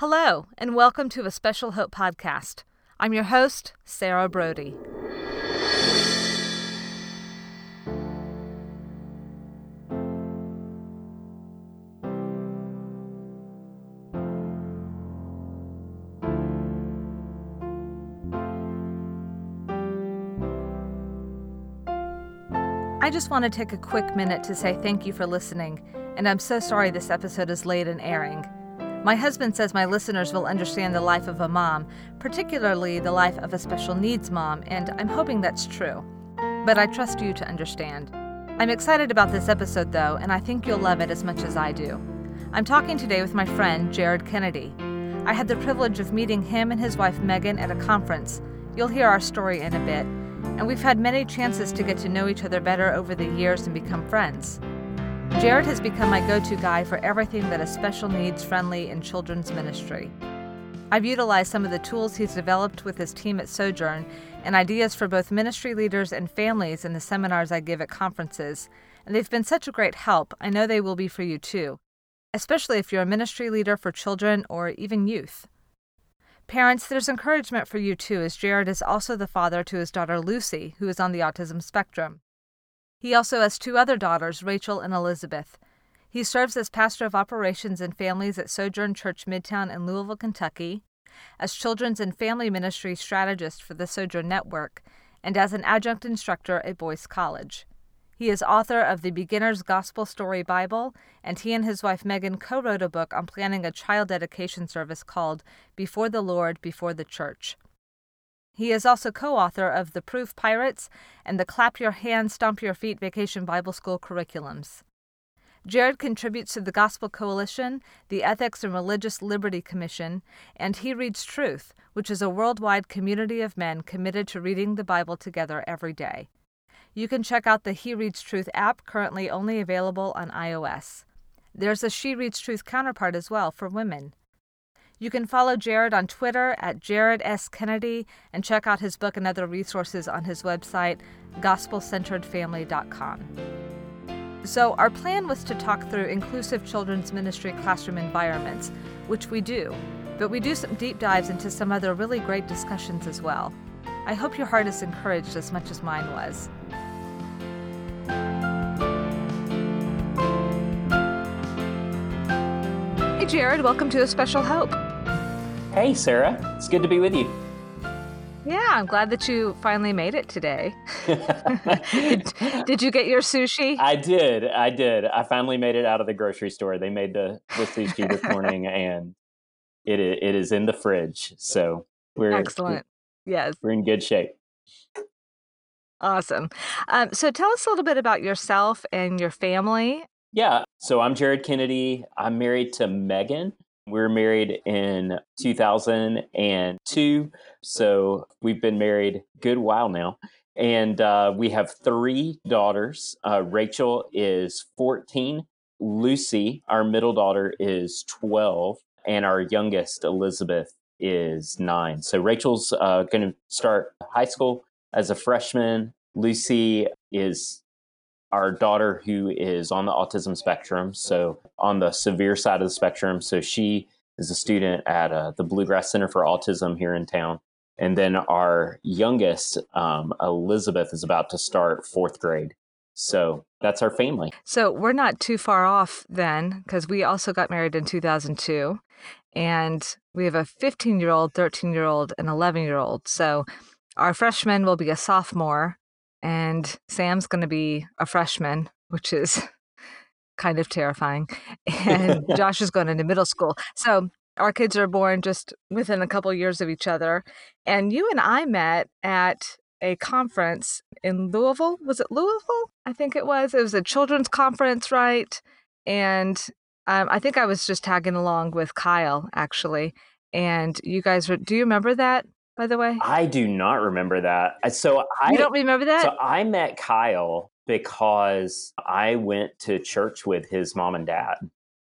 Hello, and welcome to a Special Hope podcast. I'm your host, Sarah Brody. I just want to take a quick minute to say thank you for listening, and I'm so sorry this episode is late in airing. My husband says my listeners will understand the life of a mom, particularly the life of a special needs mom, and I'm hoping that's true. But I trust you to understand. I'm excited about this episode, though, and I think you'll love it as much as I do. I'm talking today with my friend, Jared Kennedy. I had the privilege of meeting him and his wife, Megan, at a conference. You'll hear our story in a bit. And we've had many chances to get to know each other better over the years and become friends. Jared has become my go to guy for everything that is special needs friendly in children's ministry. I've utilized some of the tools he's developed with his team at Sojourn and ideas for both ministry leaders and families in the seminars I give at conferences, and they've been such a great help. I know they will be for you too, especially if you're a ministry leader for children or even youth. Parents, there's encouragement for you too, as Jared is also the father to his daughter Lucy, who is on the autism spectrum. He also has two other daughters, Rachel and Elizabeth. He serves as pastor of operations and families at Sojourn Church Midtown in Louisville, Kentucky, as children's and family ministry strategist for the Sojourn Network, and as an adjunct instructor at Boyce College. He is author of the Beginner's Gospel Story Bible, and he and his wife Megan co wrote a book on planning a child dedication service called Before the Lord, Before the Church. He is also co author of The Proof Pirates and the Clap Your Hands, Stomp Your Feet Vacation Bible School curriculums. Jared contributes to the Gospel Coalition, the Ethics and Religious Liberty Commission, and He Reads Truth, which is a worldwide community of men committed to reading the Bible together every day. You can check out the He Reads Truth app, currently only available on iOS. There's a She Reads Truth counterpart as well for women. You can follow Jared on Twitter at Jared S. Kennedy and check out his book and other resources on his website, gospelcenteredfamily.com. So, our plan was to talk through inclusive children's ministry classroom environments, which we do, but we do some deep dives into some other really great discussions as well. I hope your heart is encouraged as much as mine was. Hey, Jared, welcome to A Special Hope. Hey, Sarah. It's good to be with you. Yeah, I'm glad that you finally made it today. did, did, you get your sushi? I did. I did. I finally made it out of the grocery store. They made the, the sushi this morning, and it it is in the fridge. So we're excellent. Yes, we're in good shape. Awesome. Um, so tell us a little bit about yourself and your family. Yeah. So I'm Jared Kennedy. I'm married to Megan. We were married in 2002. So we've been married a good while now. And uh, we have three daughters. Uh, Rachel is 14. Lucy, our middle daughter, is 12. And our youngest, Elizabeth, is nine. So Rachel's uh, going to start high school as a freshman. Lucy is our daughter who is on the autism spectrum, so on the severe side of the spectrum. So she is a student at uh, the Bluegrass Center for Autism here in town. And then our youngest, um, Elizabeth, is about to start fourth grade. So that's our family. So we're not too far off then, because we also got married in 2002. And we have a 15 year old, 13 year old, and 11 year old. So our freshman will be a sophomore and Sam's going to be a freshman, which is kind of terrifying. And Josh is going into middle school. So our kids are born just within a couple years of each other. And you and I met at a conference in Louisville. Was it Louisville? I think it was. It was a children's conference, right? And um, I think I was just tagging along with Kyle, actually. And you guys were, do you remember that? By the way? I do not remember that. So I You don't remember that? So I met Kyle because I went to church with his mom and dad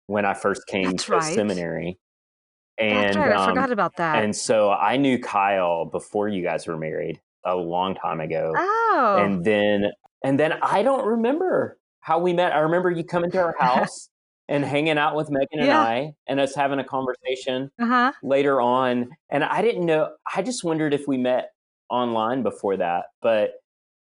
when I first came That's to right. seminary. And That's right. I um, forgot about that. And so I knew Kyle before you guys were married a long time ago. Oh. And then and then I don't remember how we met. I remember you coming to our house and hanging out with Megan and I and us having a conversation Uh huh. later on. And I didn't know, I just wondered if we met online before that, but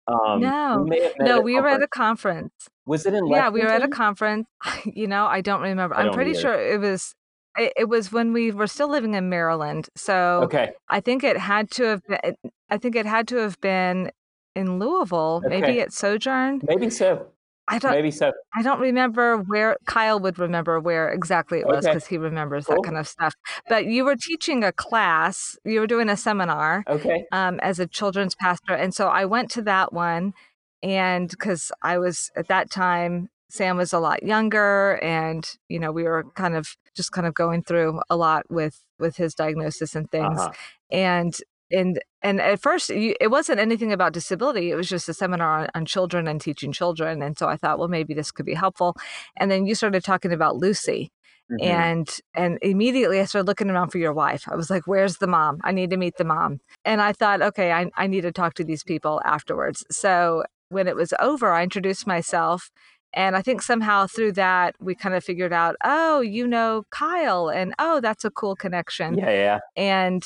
um, No. we may have met No, we were at a conference. conference. Was it in Yeah, we were at a conference. You know, I don't remember. I I'm don't pretty either. sure it was. It, it was when we were still living in Maryland. So Okay. I think it had to have been. I think it had to have been in Louisville, maybe Okay. at Sojourn. Maybe so. I don't. Maybe so. I don't remember where Kyle would remember where exactly it was Okay. because he remembers Cool. that kind of stuff. But you were teaching a class. You were doing a seminar Okay. um, as a children's pastor, and so I went to that one, and because I was at that time, Sam was a lot younger, and you know we were kind of just kind of going through a lot with with his diagnosis and things, Uh-huh. and and and at first you, it wasn't anything about disability it was just a seminar on, on children and teaching children and so i thought well maybe this could be helpful. And then you started talking about lucy Mhm. and and immediately i started looking around for your wife. I was like where's the mom? I need to meet the mom. And i thought okay i, I need to talk to these people afterwards. So when it was over i introduced myself and i think somehow through that we kind of figured out oh you know kyle and oh that's a cool connection. Yeah, yeah. and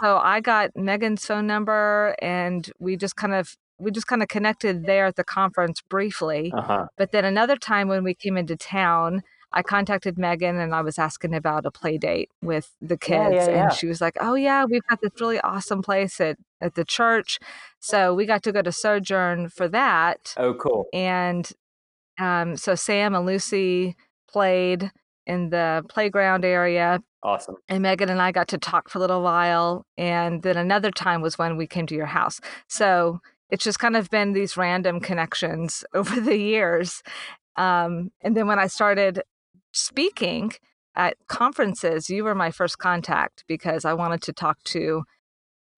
so I got Megan's phone number and we just kind of we just kind of connected there at the conference briefly. Uh huh. But then another time when we came into town, I contacted Megan and I was asking about a play date with the Yeah, kids. yeah, yeah. And she was like, Oh yeah, we've got this really awesome place at, at the church. So we got to go to Sojourn for that. Oh, cool. And um, so Sam and Lucy played in the playground area Awesome. and Megan and I got to talk for a little while. And then another time was when we came to your house. So it's just kind of been these random connections over the years. Um, and then when I started speaking at conferences, you were my first contact because I wanted to talk to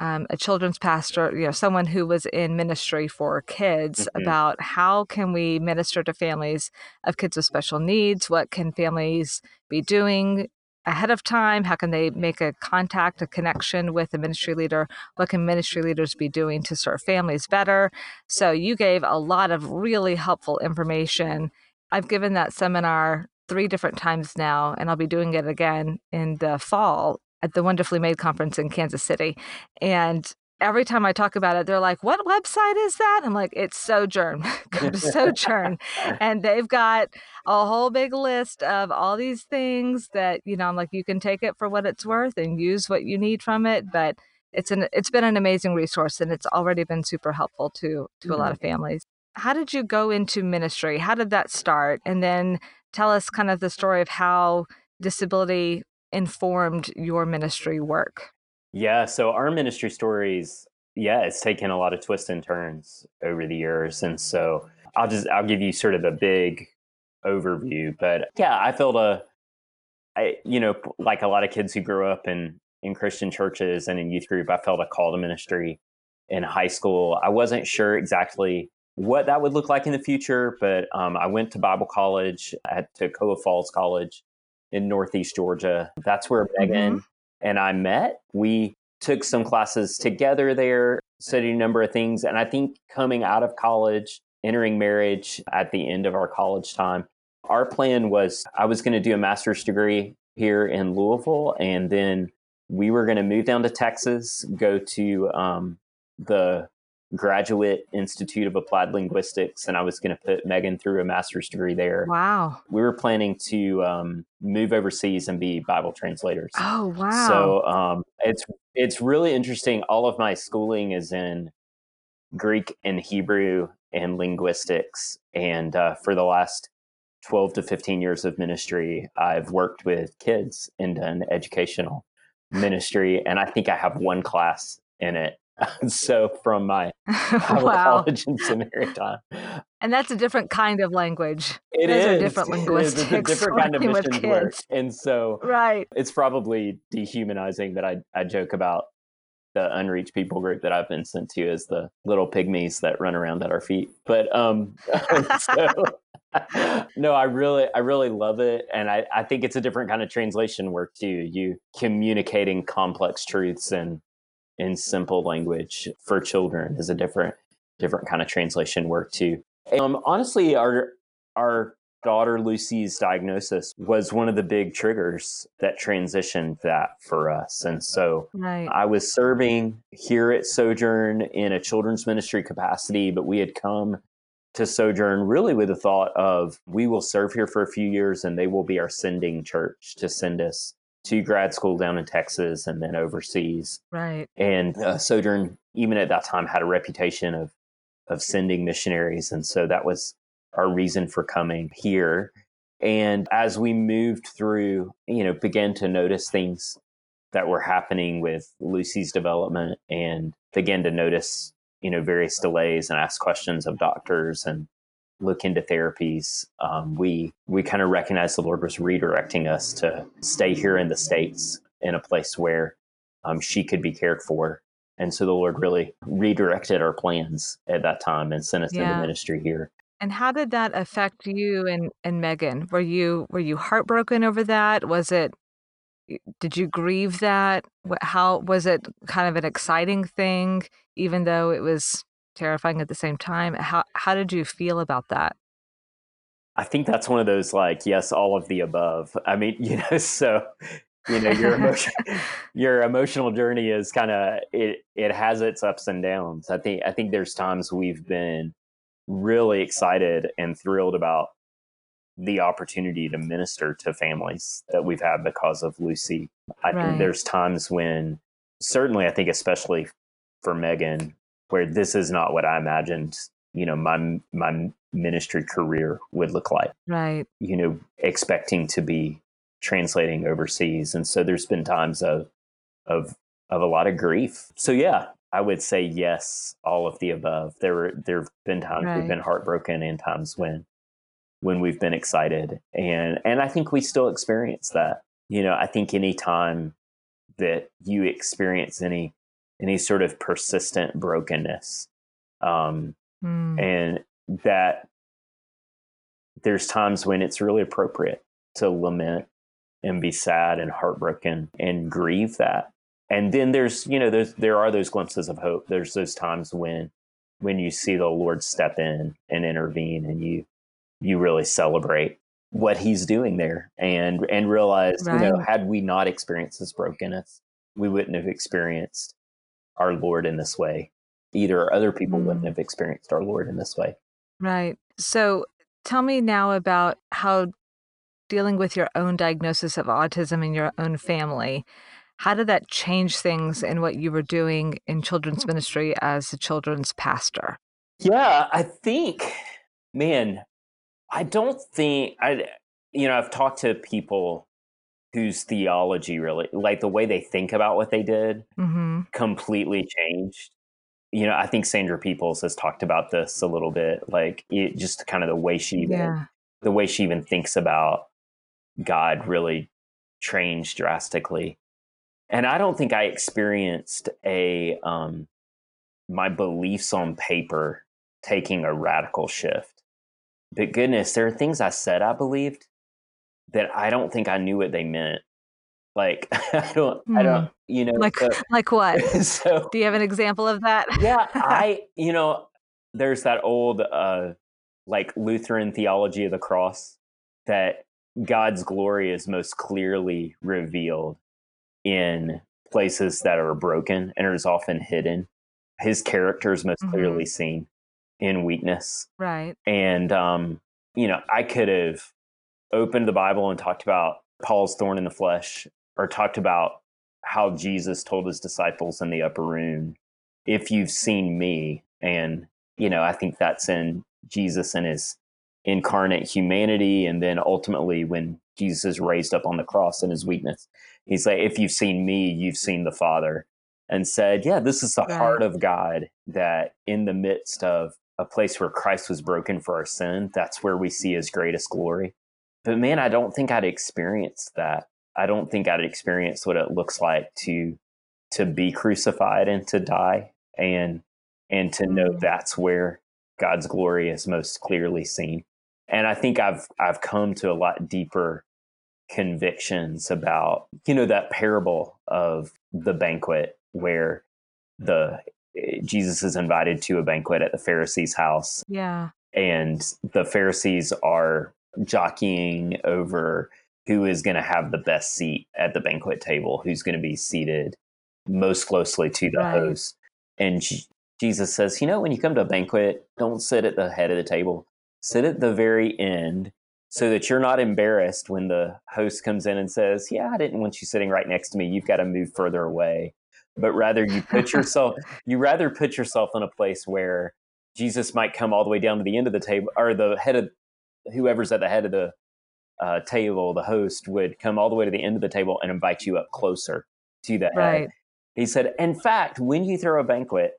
um, a children's pastor, you know, someone who was in ministry for kids Mhm. about how can we minister to families of kids with special needs? What can families be doing ahead of time? How can they make a contact, a connection with a ministry leader? What can ministry leaders be doing to serve families better? So you gave a lot of really helpful information. I've given that seminar three different times now, and I'll be doing it again in the fall at the Wonderfully Made conference in Kansas City. And every time I talk about it, they're like, What website is that? I'm like, It's Sojourn. Go to Sojourn. and they've got a whole big list of all these things that, you know, I'm like, you can take it for what it's worth and use what you need from it. But it's an it's been an amazing resource and it's already been super helpful to to a lot mm-hmm. of families. How did you go into ministry? How did that start? And then tell us kind of the story of how disability informed your ministry work. Yeah, so our ministry stories, yeah, it's taken a lot of twists and turns over the years. And so I'll just I'll give you sort of a big overview. But yeah, I felt a I you know, like a lot of kids who grew up in in Christian churches and in youth group, I felt a call to ministry in high school. I wasn't sure exactly what that would look like in the future, but um, I went to Bible college at Toccoa Falls College in Northeast Georgia. That's where Megan and I met. We took some classes together there, studied a number of things. And I think coming out of college, entering marriage at the end of our college time, our plan was I was going to do a master's degree here in Louisville. And then we were going to move down to Texas, go to um, the Graduate Institute of Applied Linguistics, and I was going to put Megan through a master's degree there. Wow. We were planning to um, move overseas and be Bible translators. Oh, wow. So um, it's it's really interesting. All of my schooling is in Greek and Hebrew and linguistics, and uh, for the last twelve to fifteen years of ministry, I've worked with kids and done educational ministry, and I think I have one class in it. so from my wow. college and seminary time, And that's a different kind of language. it Those is different It is. It's a different kind of mission work, and so Right. it's probably dehumanizing that I, I joke about the unreached people group that I've been sent to as the little pygmies that run around at our feet. But um so no, I really I really love it. And I, I think it's a different kind of translation work too. You communicating complex truths in in simple language for children is a different different kind of translation work too. Um honestly our our daughter Lucy's diagnosis was one of the big triggers that transitioned that for us. And so right. I was serving here at Sojourn in a children's ministry capacity, but we had come to Sojourn really with the thought of we will serve here for a few years and they will be our sending church to send us to grad school down in Texas and then overseas. Right. And uh, Sojourn, even at that time, had a reputation of of sending missionaries, and so that was our reason for coming here. And as we moved through, you know, began to notice things that were happening with Lucy's development, and began to notice, you know, various delays and ask questions of doctors and look into therapies, um, we we kind of recognized the Lord was redirecting us to stay here in the states in a place where um, she could be cared for. And so the Lord really redirected our plans at that time and sent us yeah. into ministry here. And how did that affect you and, and Megan? Were you were you heartbroken over that? Was it did you grieve that? How was it kind of an exciting thing, even though it was terrifying at the same time. How how did you feel about that? I think that's one of those like yes, all of the above. I mean, you know, so you know your emotion, your emotional journey is kind of it. It has its ups and downs. I think I think there's times we've been really excited and thrilled about the opportunity to minister to families that we've had because of Lucy. I right. think there's times when certainly I think especially for Megan where this is not what I imagined, you know, my my ministry career would look like. Right. You know, expecting to be translating overseas. And so there's been times of of of a lot of grief. So yeah, I would say yes, all of the above. There were there've been times right. we've been heartbroken and times when when we've been excited. And and I think we still experience that. You know, I think any time that you experience any any sort of persistent brokenness. Um, mm. And that there's times when it's really appropriate to lament and be sad and heartbroken and grieve that. And then there's, you know, there's, there are those glimpses of hope. There's those times when, when you see the Lord step in and intervene and you, you really celebrate what he's doing there and, and realize, right. you know, had we not experienced this brokenness, we wouldn't have experienced our Lord in this way. Either other people mm. wouldn't have experienced our Lord in this way. Right. So tell me now about how dealing with your own diagnosis of autism in your own family. How did that change things in what you were doing in children's ministry as a children's pastor? Yeah, I think, man, I don't think I, you know, I've talked to people whose theology really, like the way they think about what they did, mm-hmm. completely changed. You know, I think Sandra Peoples has talked about this a little bit, like it, just kind of the way she even, yeah. the way she even thinks about God really changed drastically. And I don't think I experienced a um, my beliefs on paper taking a radical shift. But goodness, there are things I said I believed that I don't think I knew what they meant. Like I don't, mm. I don't, hmm. you know, like so, like what? so, do you have an example of that? yeah, I, you know, there's that old, uh, like Lutheran theology of the cross that God's glory is most clearly revealed in places that are broken and is often hidden. His character is most mm-hmm. clearly seen in weakness. Right. And um, you know, I could have opened the Bible and talked about Paul's thorn in the flesh, or talked about how Jesus told his disciples in the upper room, if you've seen me, and, you know, I think that's in Jesus and his incarnate humanity. And then ultimately, when Jesus is raised up on the cross in his weakness, he's like, if you've seen me, you've seen the Father. And said, yeah, this is the right. heart of God that in the midst of a place where Christ was broken for our sin, that's where we see his greatest glory. But man, I don't think I'd experienced that. I don't think I'd experienced what it looks like to to be crucified and to die and and to know mm. that's where God's glory is most clearly seen. And I think I've I've come to a lot deeper convictions about you know that parable of the banquet where the eh, Jesus is invited to a banquet at the Pharisees' house. Yeah. And the Pharisees are jockeying over who is going to have the best seat at the banquet table, who's going to be seated most closely to the right. host. And Jesus says, you know, when you come to a banquet, don't sit at the head of the table, sit at the very end so that you're not embarrassed when the host comes in and says, yeah, I didn't want you sitting right next to me. You've got to move further away. But rather you put yourself, you rather put yourself in a place where Jesus might come all the way down to the end of the table or the head of whoever's at the head of the uh, table, the host would come all the way to the end of the table and invite you up closer to the head. Right. He said, in fact, when you throw a banquet,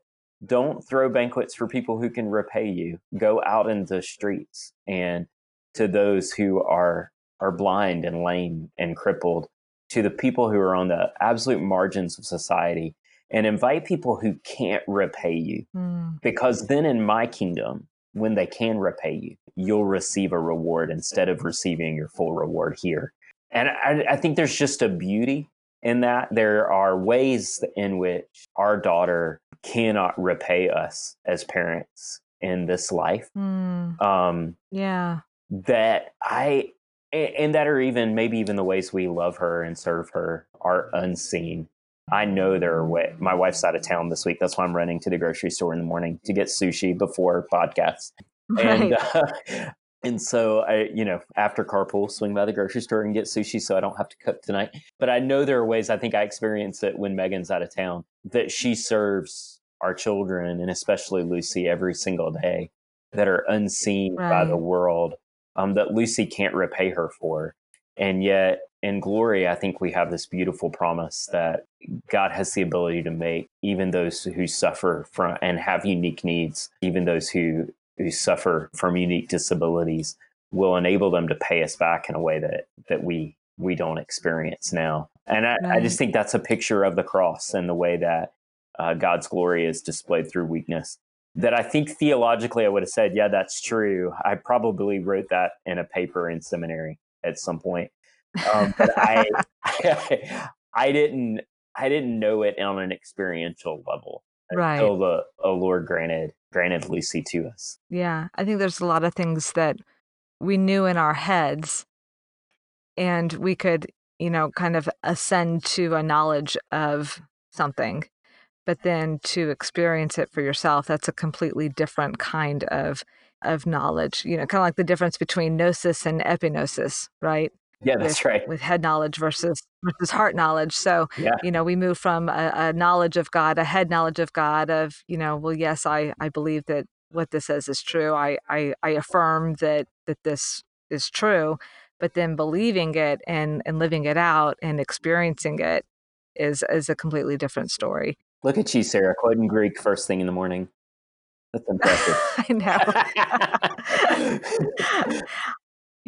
don't throw banquets for people who can repay you. Go out in the streets and to those who are are blind and lame and crippled, to the people who are on the absolute margins of society, and invite people who can't repay you. Mm. Because then in my kingdom, when they can repay you, you'll receive a reward instead of receiving your full reward here. And I, I think there's just a beauty in that. There are ways in which our daughter cannot repay us as parents in this life. Mm. Um, yeah. That I, and that are even maybe even the ways we love her and serve her are unseen. I know there are ways. My wife's out of town this week. That's why I'm running to the grocery store in the morning to get sushi before podcasts. Right. And uh, and so I, you know, after carpool, swing by the grocery store and get sushi so I don't have to cook tonight. But I know there are ways I think I experience it when Megan's out of town that she serves our children and especially Lucy every single day that are unseen right. by the world um, that Lucy can't repay her for. And yet in glory, I think we have this beautiful promise that God has the ability to make even those who suffer from and have unique needs, even those who who suffer from unique disabilities will enable them to pay us back in a way that that we we don't experience now. And I, right. I just think that's a picture of the cross and the way that uh, God's glory is displayed through weakness. That I think theologically, I would have said, yeah, that's true. I probably wrote that in a paper in seminary at some point. Um, but I, I didn't, I didn't know it on an experiential level right. until the oh Lord granted granted Lucy to us. Yeah, I think there's a lot of things that we knew in our heads, and we could, you know, kind of ascend to a knowledge of something, but then to experience it for yourself, that's a completely different kind of of knowledge. You know, kind of like the difference between gnosis and epignosis, right? Yeah, that's with, right. With head knowledge versus versus heart knowledge. So, yeah. you know, we move from a, a, knowledge of God, a head knowledge of God of, you know, well, yes, I, I believe that what this says is true. I, I, I affirm that, that this is true, but then believing it and, and living it out and experiencing it is, is a completely different story. Look at you, Sarah, quoting Greek first thing in the morning. That's impressive. I know.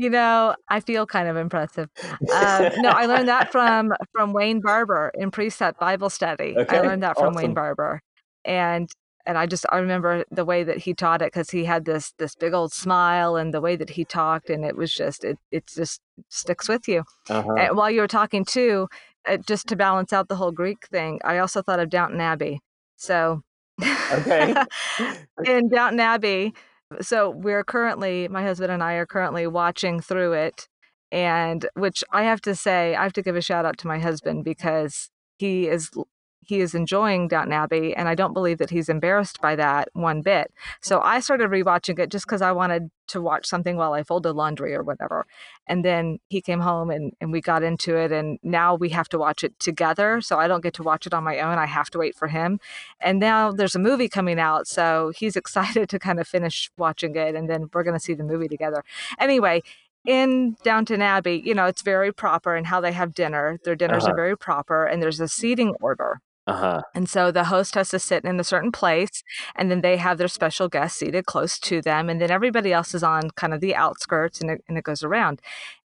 You know, I feel kind of impressive. Um, no, I learned that from from Wayne Barber in Precept Bible Study. Okay, I learned that from awesome. Wayne Barber, and and I just I remember the way that he taught it because he had this this big old smile and the way that he talked, and it was just it it just sticks with you. Uh-huh. And while you were talking too, uh, just to balance out the whole Greek thing, I also thought of Downton Abbey. So, okay, in Downton Abbey so we're currently, my husband and I are currently watching through it. And which I have to say, I have to give a shout out to my husband because he is he is enjoying Downton Abbey, and I don't believe that he's embarrassed by that one bit. So I started rewatching it just because I wanted to watch something while I folded laundry or whatever. And then he came home and, and we got into it, and now we have to watch it together. So I don't get to watch it on my own. I have to wait for him. And now there's a movie coming out, so he's excited to kind of finish watching it, and then we're going to see the movie together. Anyway, in Downton Abbey, you know, it's very proper in how they have dinner. Their dinners uh-huh. are very proper, and there's a seating order. Uh-huh. And so the host has to sit in a certain place, and then they have their special guest seated close to them, and then everybody else is on kind of the outskirts, and it, and it goes around.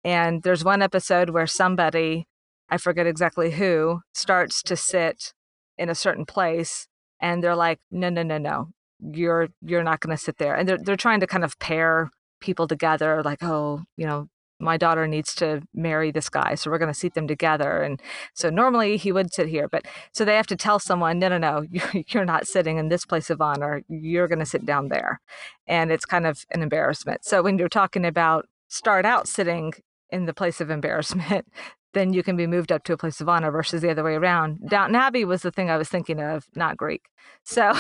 And there's one episode where somebody, I forget exactly who, starts to sit in a certain place, and they're like, "No, no, no, no, you're you're not going to sit there." And they're they're trying to kind of pair people together, like, "Oh, you know, my daughter needs to marry this guy so we're going to seat them together and so normally he would sit here but so they have to tell someone no no no you're not sitting in this place of honor you're going to sit down there and it's kind of an embarrassment so when you're talking about start out sitting in the place of embarrassment, then you can be moved up to a place of honor versus the other way around. Downton Abbey was the thing I was thinking of, not Greek. So,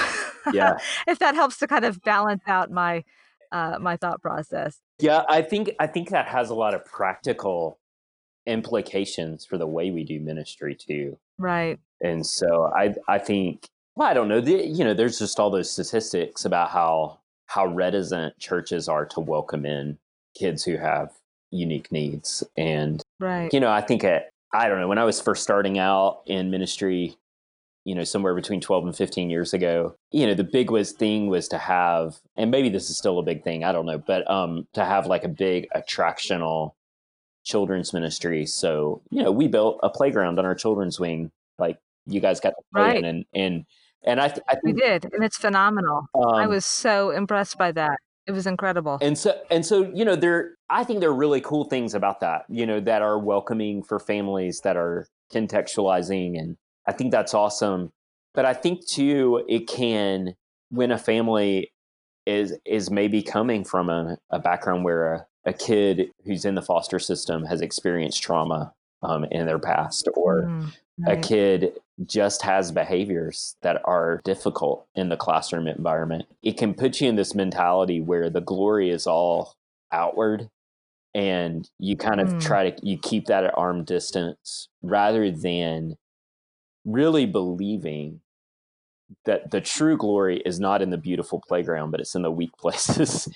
yeah, if that helps to kind of balance out my uh, my thought process. Yeah, I think I think that has a lot of practical implications for the way we do ministry too. Right. And so I I think well I don't know the, you know there's just all those statistics about how how reticent churches are to welcome in kids who have unique needs and right. you know I think at, I don't know when I was first starting out in ministry you know somewhere between 12 and 15 years ago. You know the big was thing was to have and maybe this is still a big thing i don't know but um to have like a big attractional children's ministry. So you know we built a playground on our children's wing. Like you guys got to play right. in and and and i, th- I think we did and it's phenomenal. Um, i was so impressed by that. It was incredible. And so and so you know there i think there are really cool things about that you know that are welcoming for families that are contextualizing and I think that's awesome. But I think too, it can when a family is is maybe coming from a, a background where a, a, kid who's in the foster system has experienced trauma um, in their past, or mm, right. a kid just has behaviors that are difficult in the classroom environment. It can put you in this mentality where the glory is all outward and you kind of mm. try to you keep that at arm distance rather than really believing that the true glory is not in the beautiful playground, but it's in the weak places.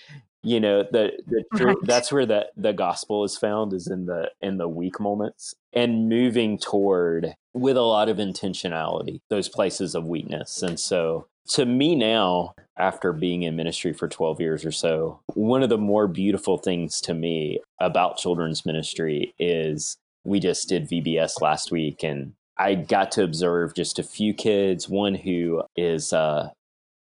you know, the, the true, right. that's where the, the gospel is found is in the in the weak moments and moving toward with a lot of intentionality those places of weakness. And so to me now, after being in ministry for 12 years or so, one of the more beautiful things to me about children's ministry is we just did VBS last week and I got to observe just a few kids. One who is uh,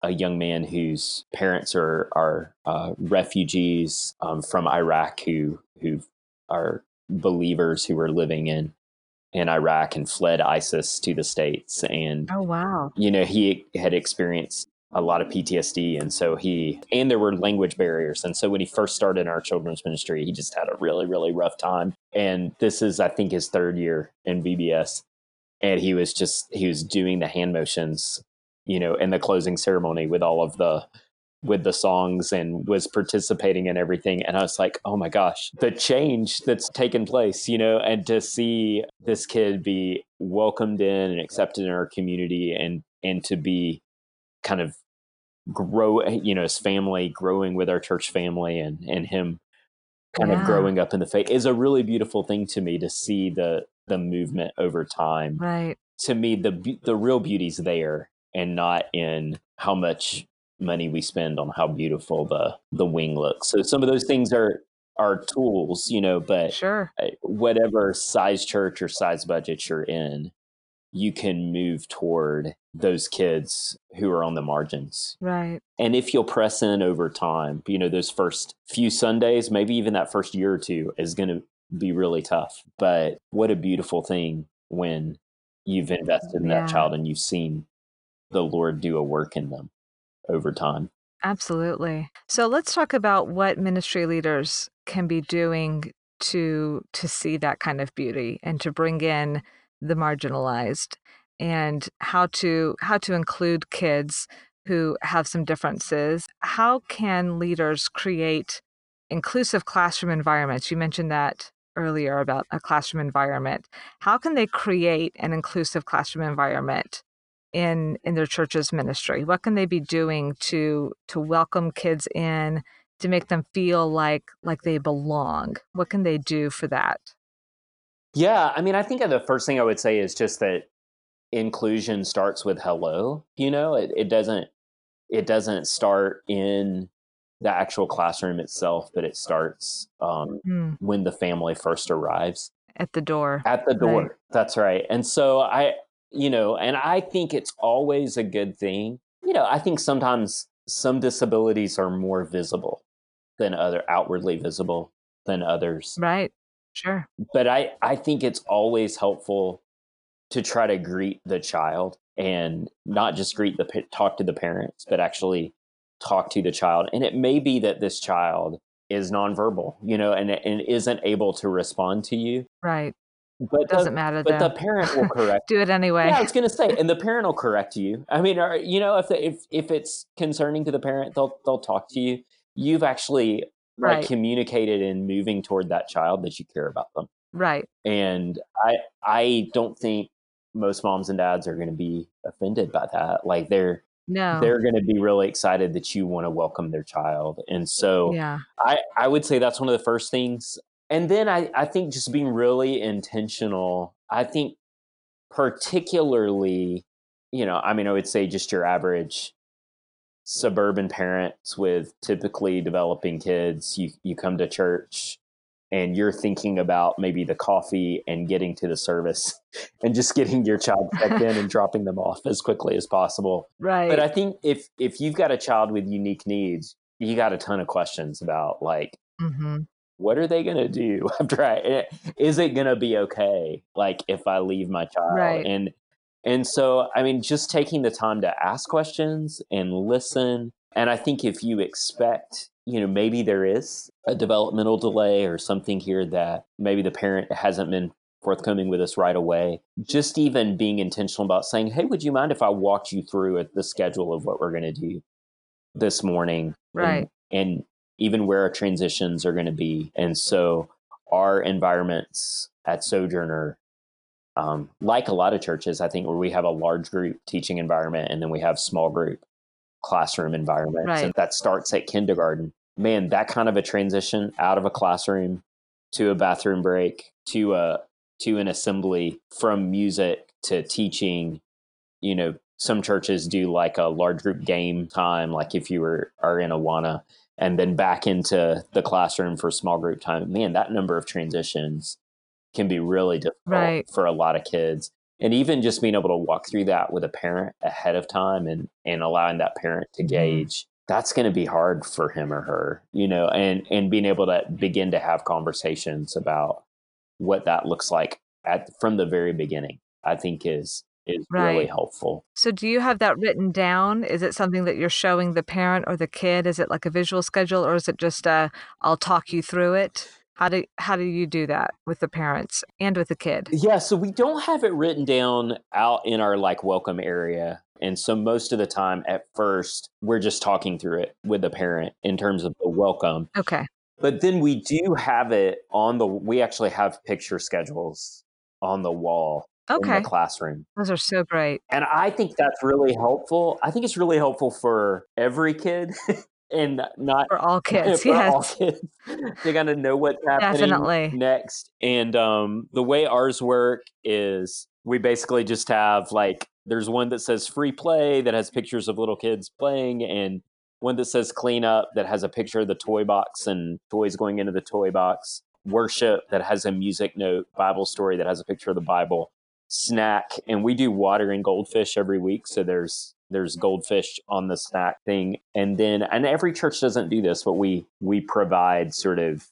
a young man whose parents are are uh, refugees um, from Iraq who who are believers who were living in in Iraq and fled ISIS to the states. And oh wow, you know he had experienced a lot of PTSD. And so he, and there were language barriers. And so when he first started in our children's ministry, he just had a really, really rough time. And this is, I think, his third year in VBS and he was just he was doing the hand motions you know in the closing ceremony with all of the with the songs and was participating in everything and i was like oh my gosh the change that's taken place you know and to see this kid be welcomed in and accepted in our community and and to be kind of grow you know his family growing with our church family and and him kind yeah. of growing up in the faith is a really beautiful thing to me to see the the movement over time. Right. To me, the the real beauty's there, and not in how much money we spend on how beautiful the the wing looks. So some of those things are are tools, you know, but sure, whatever size church or size budget you're in, you can move toward those kids who are on the margins. Right. And if you'll press in over time, you know, those first few Sundays, maybe even that first year or two is going to be really tough. But what a beautiful thing when you've invested in yeah. that child and you've seen the Lord do a work in them over time. Absolutely. So let's talk about what ministry leaders can be doing to to see that kind of beauty and to bring in the marginalized and how to how to include kids who have some differences. How can leaders create inclusive classroom environments? You mentioned that earlier about a classroom environment. How can they create an inclusive classroom environment in in their church's ministry? What can they be doing to to welcome kids in, to make them feel like like they belong? What can they do for that? Yeah, I mean, I think uh, the first thing I would say is just that inclusion starts with hello. You know, it, it doesn't it doesn't start in the actual classroom itself, but it starts um, mm. when the family first arrives at the door. At the door. Right. That's right. And so I, you know, and I think it's always a good thing. You know, I think sometimes some disabilities are more visible than other outwardly visible than others. Right. Sure. But I I think it's always helpful to try to greet the child and not just greet the talk to the parents, but actually talk to the child. And it may be that this child is nonverbal, you know, and and isn't able to respond to you. Right. But it Doesn't the, matter but though. the parent will correct. Do it anyway. yeah, I was gonna say, and the parent will correct you. I mean, are, you know, if if if it's concerning to the parent, they'll they'll talk to you. You've actually like communicated in moving toward that child that you care about them. Right. And I I don't think most moms and dads are going to be offended by that. Like they're No. they're going to be really excited that you want to welcome their child. And so yeah. I, I would say that's one of the first things. And then I, I think just being really intentional, I think particularly, you know, I mean, I would say just your average suburban parents with typically developing kids, you, you come to church and you're thinking about maybe the coffee and getting to the service and just getting your child checked in and dropping them off as quickly as possible. Right. But I think if if you've got a child with unique needs, you got a ton of questions about like mm-hmm. what are they going to do after I eh, is it going to be okay like if I leave my child Right. and and so I mean just taking the time to ask questions and listen and I think if you expect you know maybe there is a developmental delay or something here that maybe the parent hasn't been forthcoming with us right away just even being intentional about saying hey would you mind if I walked you through the schedule of what we're going to do this morning and- Right. and even where our transitions are going to be. And so our environments at Sojourner, um, like a lot of churches, I think where we have a large group teaching environment and then we have small group classroom environments. Right. And that starts at kindergarten. Man, that kind of a transition out of a classroom to a bathroom break to a to an assembly from music to teaching, you know, some churches do like a large group game time, like if you were are in Awana, and then back into the classroom for small group time. Man, that number of transitions can be really difficult Right. for a lot of kids. And even just being able to walk through that with a parent ahead of time and and allowing that parent to Mhm. gauge that's going to be hard for him or her, you know, and and being able to begin to have conversations about what that looks like at from the very beginning, I think is is really helpful. So do you have that written down? Is it something that you're showing the parent or the kid? Is it like a visual schedule or is it just uh I'll talk you through it? How do how do you do that with the parents and with the kid? Yeah, so we don't have it written down out in our like welcome area. And so most of the time at first, we're just talking through it with the parent in terms of the welcome. Okay. But then we do have it on the we actually have picture schedules on the wall okay. in the classroom. Those are so great. And I think that's really helpful. I think it's really helpful for every kid and not For all kids. for all kids. They gotta know what's happening Definitely. next. And um, the way ours work is we basically just have like there's one that says free play that has pictures of little kids playing, and one that says clean up that has a picture of the toy box and toys going into the toy box. Worship that has a music note, Bible story that has a picture of the Bible, snack, and we do water and goldfish every week. So there's there's mm-hmm. goldfish on the snack thing, and then and every church doesn't do this, but we we provide sort of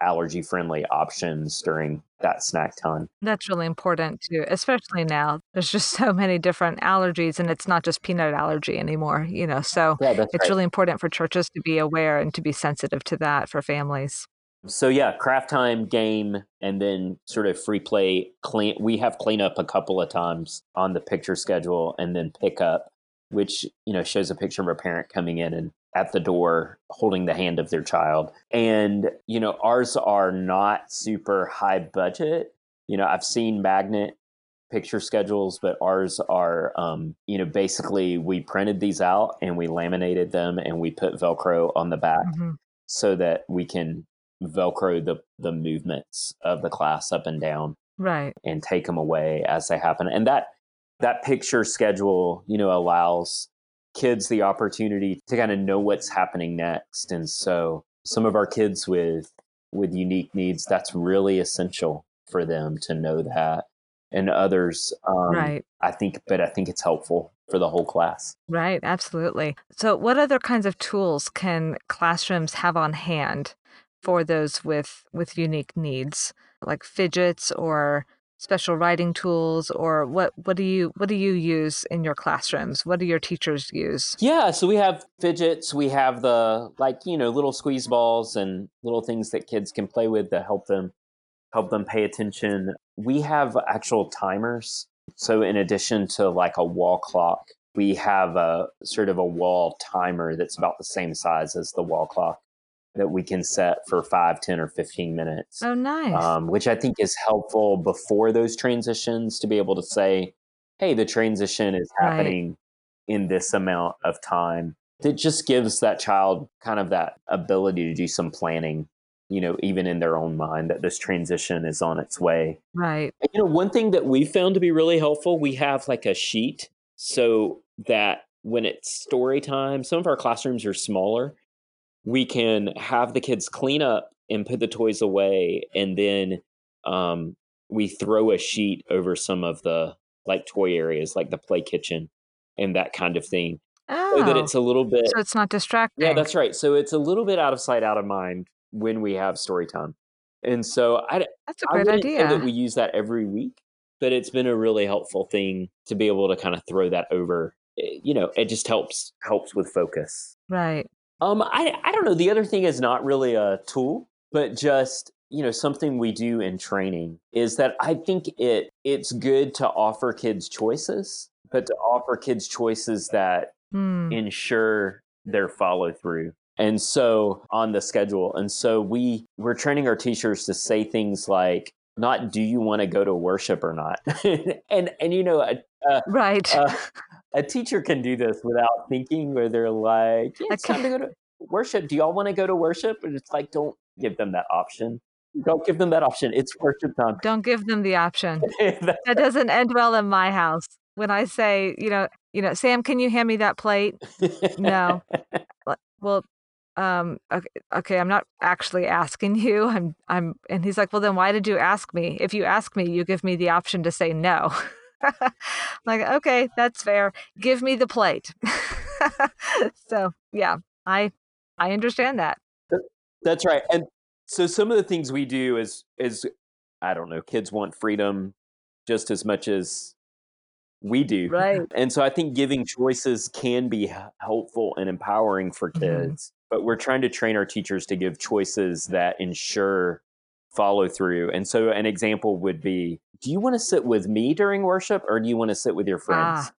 allergy friendly options during that snack time. That's really important too, especially now. There's just so many different allergies and it's not just peanut allergy anymore, you know. So Yeah, it's right. really important for churches to be aware and to be sensitive to that for families. So yeah, craft time game and then sort of free play clean we have cleanup a couple of times on the picture schedule and then pickup, which, you know, shows a picture of a parent coming in and at the door holding the hand of their child. And, you know, ours are not super high budget. You know, I've seen magnet picture schedules, but ours are, um, you know, basically we printed these out and we laminated them and we put Velcro on the back hmm so that we can velcro the the movements of the class up and down Right. and take them away as they happen and that that picture schedule you know allows kids the opportunity to kind of know what's happening next and so some of our kids with with unique needs that's really essential for them to know that and others um, right. i think but i think it's helpful for the whole class Right. Absolutely. So, what other kinds of tools can classrooms have on hand for those with with unique needs, like fidgets or special writing tools or what what do you what do you use in your classrooms? What do your teachers use? Yeah so we have fidgets we have the like you know little squeeze balls and little things that kids can play with to help them help them pay attention. We have actual timers. So in addition to like a wall clock we have a sort of a wall timer that's about the same size as the wall clock that we can set for 5 10 or 15 minutes. Oh nice. Um, which i think is helpful before those transitions to be able to say hey the transition is happening right. in this amount of time. It just gives that child kind of that ability to do some planning you know even in their own mind that this transition is on its way. Right. And, you know one thing that we found to be really helpful we have like a sheet so that when it's story time some of our classrooms are smaller we can have the kids clean up and put the toys away and then um, we throw a sheet over some of the like toy areas like the play kitchen and that kind of thing oh, so that oh, it's a little bit so it's not distracting. yeah that's right so it's a little bit out of sight out of mind when we have story time and so i that's a great idea that we use that every week but it's been a really helpful thing to be able to kind of throw that over eh, you know it just helps helps with focus. Right um, I I don't know. The other thing is not really a tool, but just you know something we do in training is that I think it it's good to offer kids choices, but to offer kids choices that hmm. ensure their follow through. And so on the schedule, and so we we're training our teachers to say things like, "Not do you want to go to worship or not," and and you know, uh, right. Uh, a teacher can do this without thinking, where they're like, yeah, "It's time to go to worship. Do y'all want to go to worship?" And it's like, don't give them that option. Don't give them that option. It's worship time. Don't give them the option. that doesn't end well in my house. When I say, you know, you know, Sam, can you hand me that plate? no. Well, um okay, okay i'm not actually asking you i'm i'm and he's like well then why did you ask me if you ask me you give me the option to say no like, okay, that's fair. Give me the plate. so yeah, I I understand that. That's right. And so some of the things we do is is I don't know, kids want freedom just as much as we do. Right. And so I think giving choices can be helpful and empowering for mm-hmm. kids. Mm-hmm. But we're trying to train our teachers to give choices that ensure follow through. And so an example would be do you want to sit with me during worship or do you want to sit with your friends? Ah.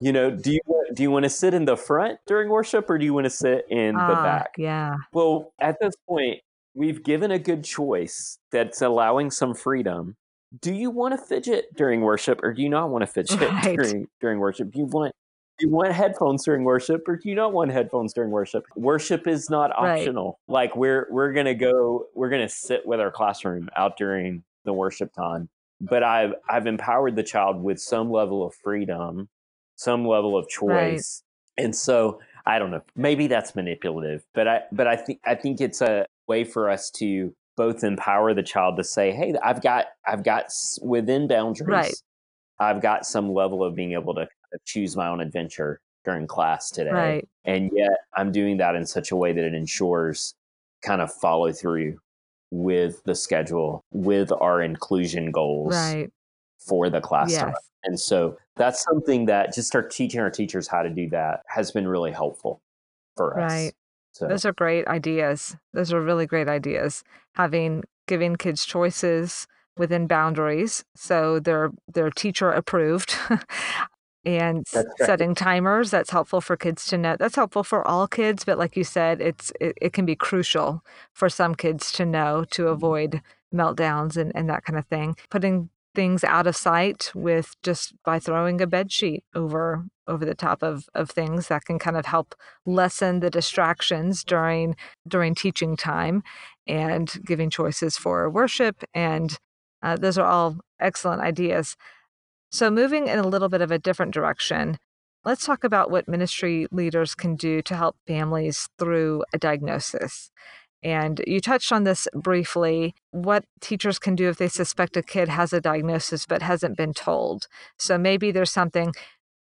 You know, do you do you want to sit in the front during worship or do you want to sit in ah, the back? Yeah. Well, at this point, we've given a good choice that's allowing some freedom. Do you want to fidget during worship or do you not want to fidget right. during during worship? Do you want you want headphones during worship or do you not want headphones during worship? Worship is not optional. Right. Like we're we're gonna go we're gonna sit with our classroom out during the worship time. But I've I've empowered the child with some level of freedom, some level of choice. Right. And so I don't know, maybe that's manipulative, but I but I think I think it's a way for us to both empower the child to say, "Hey, I've got I've got within boundaries. Right. I've got some level of being able to choose my own adventure during class today. Right. And yet I'm doing that in such a way that it ensures kind of follow through with the schedule, with our inclusion goals right. for the class yes. time. And so that's something that just start teaching our teachers how to do that has been really helpful for us. Right. So. Those are great ideas. Those are really great ideas. Having giving kids choices within boundaries so they're they're teacher approved and setting timers that's helpful for kids to know that's helpful for all kids but like you said it's it, it can be crucial for some kids to know to mm-hmm. avoid meltdowns and, and that kind of thing. Putting things out of sight with just by throwing a bed sheet over over the top of, of things that can kind of help lessen the distractions during during teaching time and giving choices for worship and uh, those are all excellent ideas so, moving in a little bit of a different direction, let's talk about what ministry leaders can do to help families through a diagnosis. And you touched on this briefly what teachers can do if they suspect a kid has a diagnosis but hasn't been told. So maybe there's something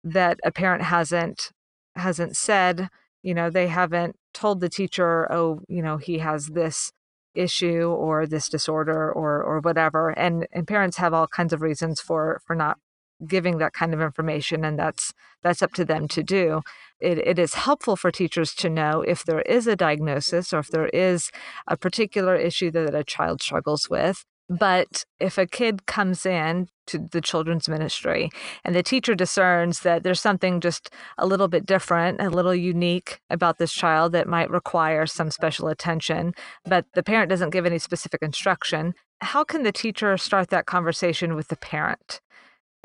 that a parent hasn't hasn't said, you know, they haven't told the teacher, "Oh, you know, he has this issue or this disorder or or whatever and and parents have all kinds of reasons for for not giving that kind of information and that's that's up to them to do it, it is helpful for teachers to know if there is a diagnosis or if there is a particular issue that a child struggles with but if a kid comes in to the children's ministry and the teacher discerns that there's something just a little bit different, a little unique about this child that might require some special attention, but the parent doesn't give any specific instruction, how can the teacher start that conversation with the parent?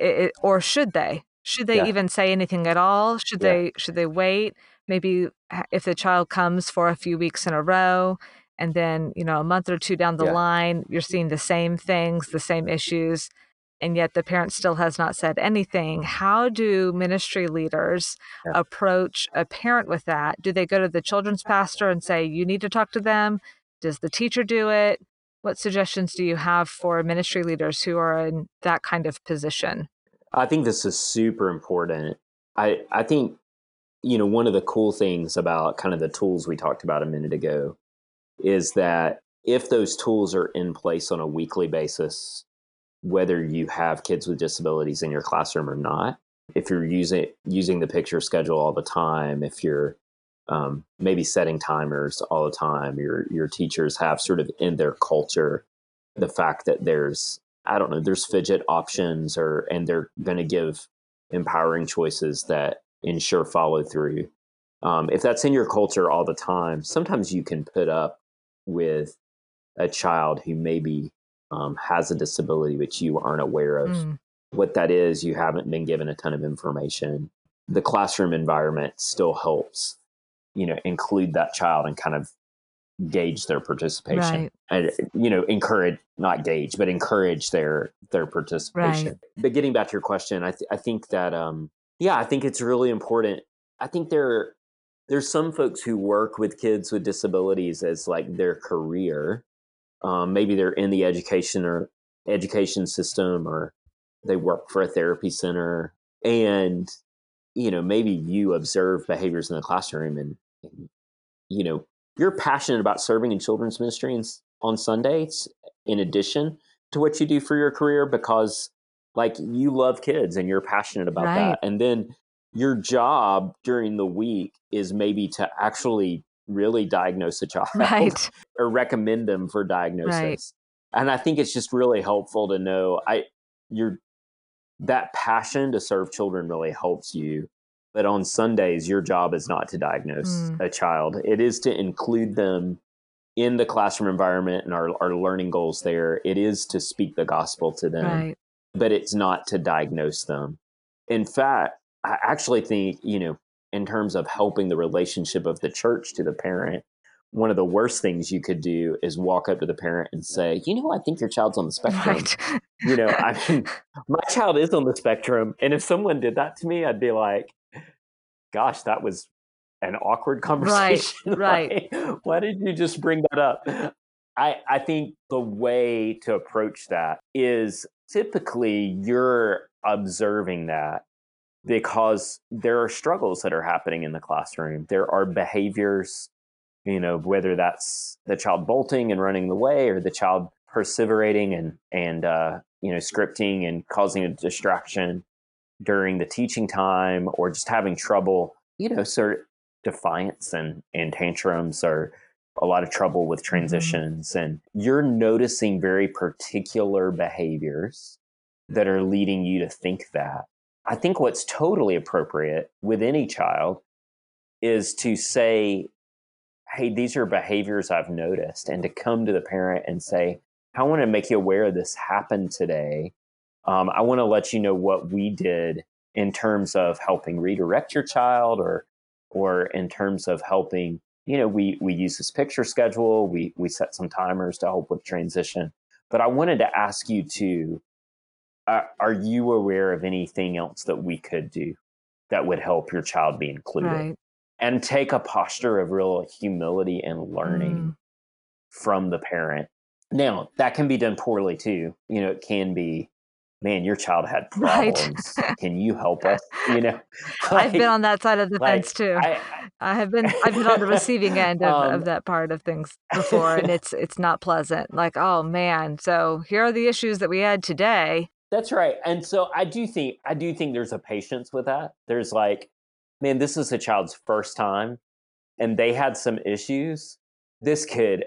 It, or should they? Should they yeah. even say anything at all? Should yeah. they should they wait? Maybe if the child comes for a few weeks in a row and then you know a month or two down the yeah. line you're seeing the same things the same issues and yet the parent still has not said anything how do ministry leaders approach a parent with that do they go to the children's pastor and say you need to talk to them does the teacher do it what suggestions do you have for ministry leaders who are in that kind of position? I think this is super important. I i think you know one of the cool things about kind of the tools we talked about a minute ago is that if those tools are in place on a weekly basis, whether you have kids with disabilities in your classroom or not, if you're using using the picture schedule all the time, if you're um, maybe setting timers all the time, your your teachers have sort of in their culture the fact that there's I don't know there's fidget options or and they're going to give empowering choices that ensure follow through. Um, if that's in your culture all the time, sometimes you can put up with a child who maybe um, has a disability which you aren't aware of. Mm. What that is, you haven't been given a ton of information. The classroom environment still helps, you know, include that child and kind of gauge their participation right. and you know encourage not gauge but encourage their their participation right. but getting back to your question i th- i think that um yeah i think it's really important i think there there's some folks who work with kids with disabilities as like their career. Um, maybe they're in the education or education system, or they work for a therapy center, and you know maybe you observe behaviors in the classroom, and, and you know you're passionate about serving in children's ministries on Sundays, in addition to what you do for your career, because like you love kids and you're passionate about right. that, and then your job during the week is maybe to actually really diagnose a child right. or recommend them for diagnosis. Right. And I think it's just really helpful to know I your that passion to serve children really helps you. But on Sundays, your job is not to diagnose mm. a child. It is to include them in the classroom environment and our, our learning goals there. It is to speak the gospel to them, right. but it's not to diagnose them. In fact, I actually think, you know, in terms of helping the relationship of the church to the parent, one of the worst things you could do is walk up to the parent and say, you know, I think your child's on the spectrum. Right. you know, I mean, my child is on the spectrum. And if someone did that to me, I'd be like, gosh, that was an awkward conversation. Right. right. why did you just bring that up? I, I think the way to approach that is typically you're observing that because there are struggles that are happening in the classroom. There are behaviors, you know, whether that's the child bolting and running the way or the child perseverating and, and, uh, you know, scripting and causing a distraction during the teaching time or just having trouble, you know, sort of defiance and, and tantrums or a lot of trouble with mm-hmm. transitions. Mm-hmm. And you're noticing very particular behaviors that are leading you to think that. I think what's totally appropriate with any child is to say, hey, these are behaviors I've noticed, and to come to the parent and say, I want to make you aware of this happened today. Um, I want to let you know what we did in terms of helping redirect your child or or in terms of helping you know we we use this picture schedule we we set some timers to help with transition but i wanted to ask you to uh, are you aware of anything else that we could do that would help your child be included? Right. And take a posture of real humility and learning mm. from the parent. Now, that can be done poorly too. You know, it can be man, your child had problems. Right. Can you help us? You know, like, I've been on that side of the like, fence too. I, I, have been I've been on the receiving end of, um, of that part of things before, and it's it's not pleasant. Like, oh man, so here are the issues that we had today. That's right. And so I do think I do think there's a patience with that. There's like, man, this is a child's first time, and they had some issues. This kid,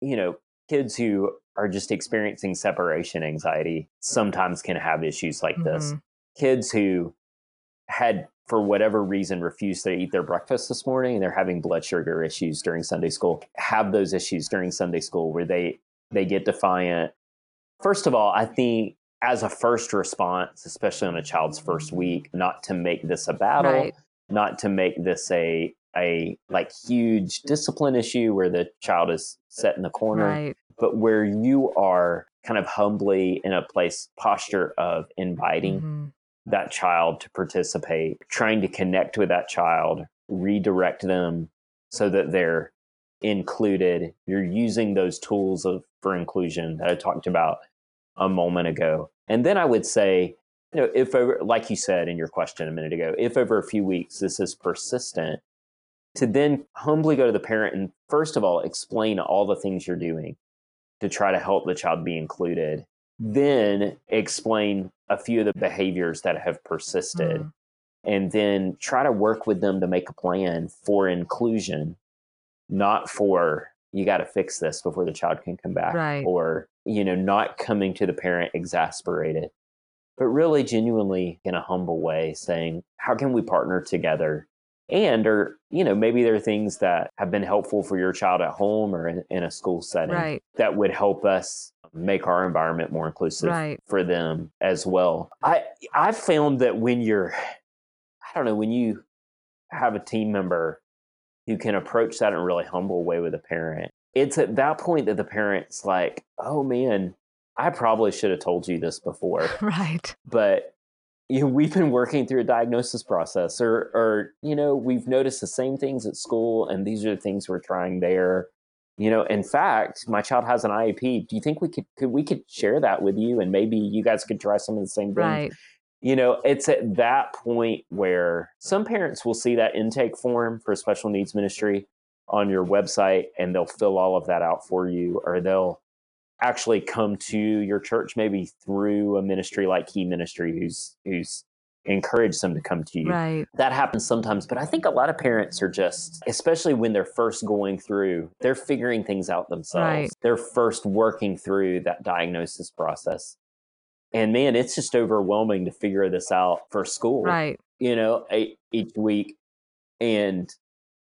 you know, kids who are just experiencing separation anxiety sometimes can have issues like mm-hmm. this. Kids who had, for whatever reason, refused to eat their breakfast this morning and they're having blood sugar issues during Sunday school have those issues during Sunday school where they they get defiant. First of all, I think as a first response, especially on a child's first week, not to make this a battle, right. Not to make this a a like huge discipline issue where the child is set in the corner. Right but where you are kind of humbly in a place posture of inviting mm-hmm. that child to participate, trying to connect with that child, redirect them so that they're included. You're using those tools of for inclusion that I talked about a moment ago. And then I would say, you know, if over, like you said in your question a minute ago, if over a few weeks this is persistent, to then humbly go to the parent and first of all explain all the things you're doing to try to help the child be included. Then explain a few of the behaviors that have persisted. Mm. And then try to work with them to make a plan for inclusion, not for you got to fix this before the child can come back right. or you know not coming to the parent exasperated but really genuinely in a humble way saying how can we partner together and or you know maybe there are things that have been helpful for your child at home or in, in a school setting right. that would help us make our environment more inclusive right. for them as well i i've found that when you're i don't know when you have a team member who can approach that in a really humble way with a parent it's at that point that the parent's like oh man i probably should have told you this before. Right. But you know, we've been working through a diagnosis process or or you know we've noticed the same things at school and these are the things we're trying there. You know in fact my child has an iep do you think we could, could we could share that with you and maybe you guys could try some of the same things? Right. you know it's at that point where some parents will see that intake form for special needs ministry on your website and they'll fill all of that out for you or they'll actually come to your church maybe through a ministry like key ministry who's who's encouraged them to come to you. Right. That happens sometimes but i think a lot of parents are just especially when they're first going through they're figuring things out themselves. Right. they're first working through that diagnosis process. And man it's just overwhelming to figure this out for school right. you know each week. And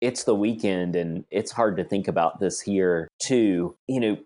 it's the weekend and it's hard to think about this here too. You know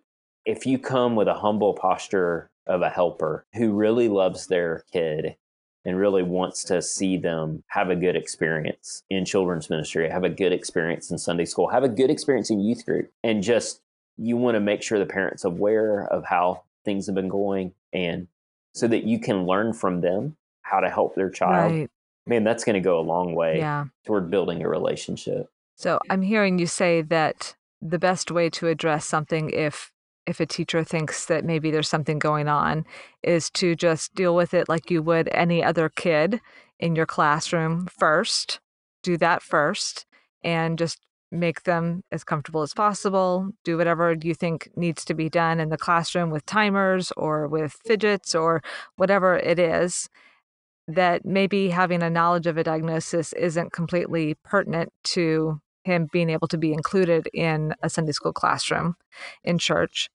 if you come with a humble posture of a helper who really loves their kid and really wants to see them have a good experience in children's ministry, have a good experience in Sunday school, have a good experience in youth group, and just you want to make sure the parents aware of how things have been going and so that you can learn from them how to help their child. Right. Man, that's going to go a long way yeah. toward building a relationship. So I'm hearing you say that the best way to address something if if a teacher thinks that maybe there's something going on is to just deal with it like you would any other kid in your classroom first. Do that first and just make them as comfortable as possible. Do whatever you think needs to be done in the classroom with timers or with fidgets or whatever it is that maybe having a knowledge of a diagnosis isn't completely pertinent to him being able to be included in a Sunday school classroom in church.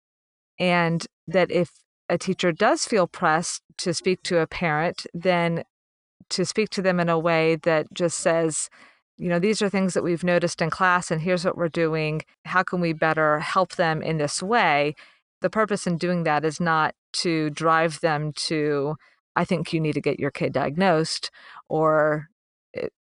And that if a teacher does feel pressed to speak to a parent, then to speak to them in a way that just says, you know, these are things that we've noticed in class, and here's what we're doing. How can we better help them in this way? The purpose in doing that is not to drive them to, I think you need to get your kid diagnosed, or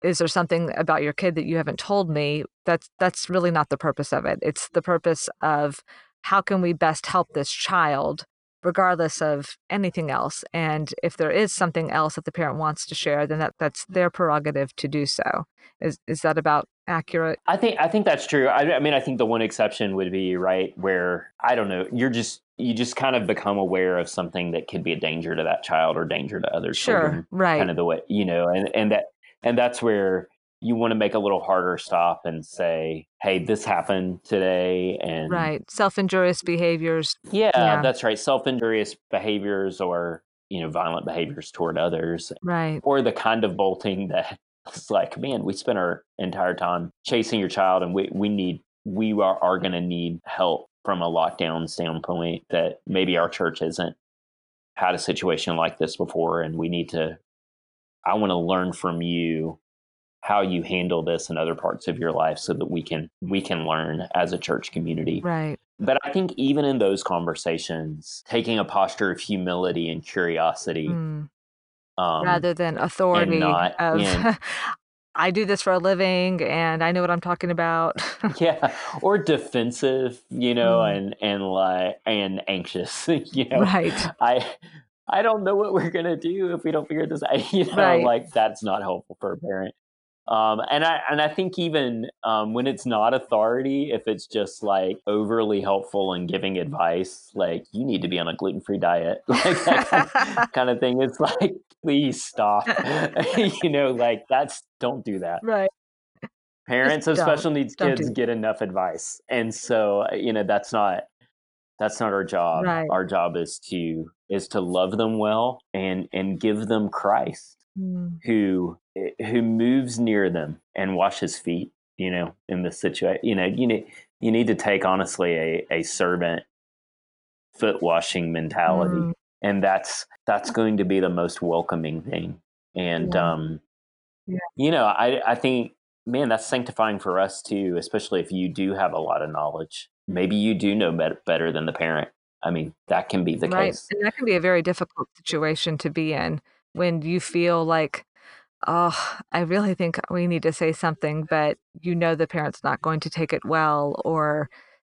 is there something about your kid that you haven't told me that's that's really not the purpose of it it's the purpose of how can we best help this child regardless of anything else and if there is something else that the parent wants to share then that that's their prerogative to do so is is that about accurate. I think I think that's true. I, I mean, I think the one exception would be right where I don't know. You're just you just kind of become aware of something that could be a danger to that child or danger to other sure, children. Right. Kind of the way you know, and and that and that's where you want to make a little harder stop and say, "Hey, this happened today," and right, self-injurious behaviors. Yeah, yeah. that's right. Self-injurious behaviors or you know violent behaviors toward others, right, or the kind of bolting that it's like, man, we spent our entire time chasing your child, and we we need we are, are going to need help from a lockdown standpoint that maybe our church hasn't had a situation like this before, and we need to. I want to learn from you how you handle this in other parts of your life so that we can we can learn as a church community right but i think even in those conversations taking a posture of humility and curiosity mm. um, rather than authority not, of and, I do this for a living and I know what I'm talking about. yeah. Or defensive, you know, mm. and and like and anxious, you know. Right. I I don't know what we're gonna do if we don't figure this out. You know, right. like that's not helpful for a parent. Um, and I and I think even um, when it's not authority, if it's just like overly helpful and giving advice, like you need to be on a gluten free diet, like that kind of, thing, it's like please stop. you know, like that's don't do that. Right. Parents of special needs kids get enough advice, and so uh, you know that's not that's not our job. Right. Our job is to is to love them well and and give them Christ mm. who who moves near them and washes feet you know in this situation you know you need you need to take honestly a, a servant foot washing mentality mm. and that's that's going to be the most welcoming thing and yeah. um yeah. you know i i think man that's sanctifying for us too especially if you do have a lot of knowledge maybe you do know better, better than the parent i mean that can be the right. case and that can be a very difficult situation to be in when you feel like, oh, I really think we need to say something, but you know the parent's not going to take it well, or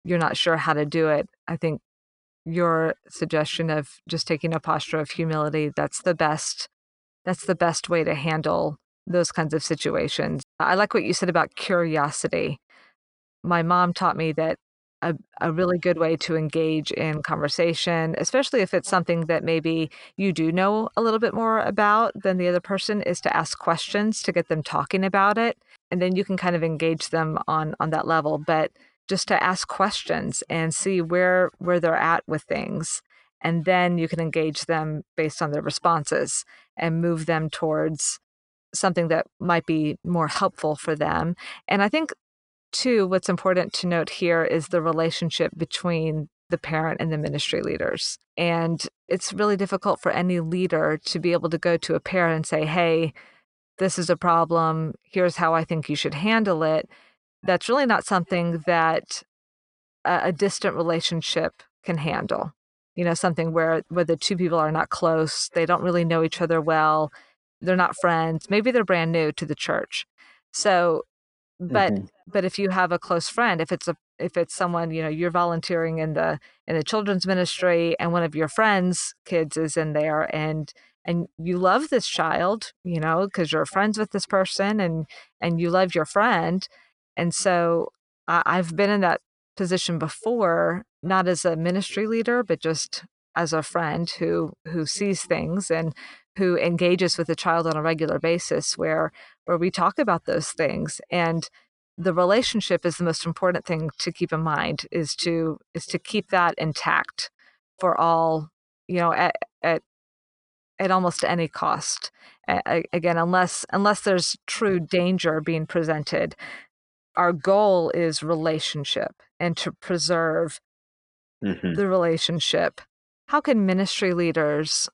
you're not sure how to do it. I think your suggestion of just taking a posture of humility, that's the best. That's the best way to handle those kinds of situations. I like what you said about curiosity. My mom taught me that a, a really good way to engage in conversation, especially if it's something that maybe you do know a little bit more about than the other person, is to ask questions to get them talking about it. And then you can kind of engage them on on that level. But just to ask questions and see where where they're at with things. And then you can engage them based on their responses and move them towards something that might be more helpful for them. And I think two, what's important to note here is the relationship between the parent and the ministry leaders. And it's really difficult for any leader to be able to go to a parent and say, hey, this is a problem. Here's how I think you should handle it. That's really not something that a, distant relationship can handle. You know, something where where the two people are not close, they don't really know each other well, they're not friends, maybe they're brand new to the church. So but mm-hmm. But if you have a close friend if it's a if it's someone you know you're volunteering in the in the children's ministry and one of your friends kids is in there and and you love this child you know because you're friends with this person and and you love your friend. And so I, i've been in that position before not as a ministry leader but just as a friend who who sees things and who engages with the child on a regular basis where where we talk about those things. And the relationship is the most important thing to keep in mind is to is to keep that intact for all you know at at, at almost any cost again unless unless there's true danger being presented our goal is relationship and to preserve mm-hmm. the relationship how can ministry leaders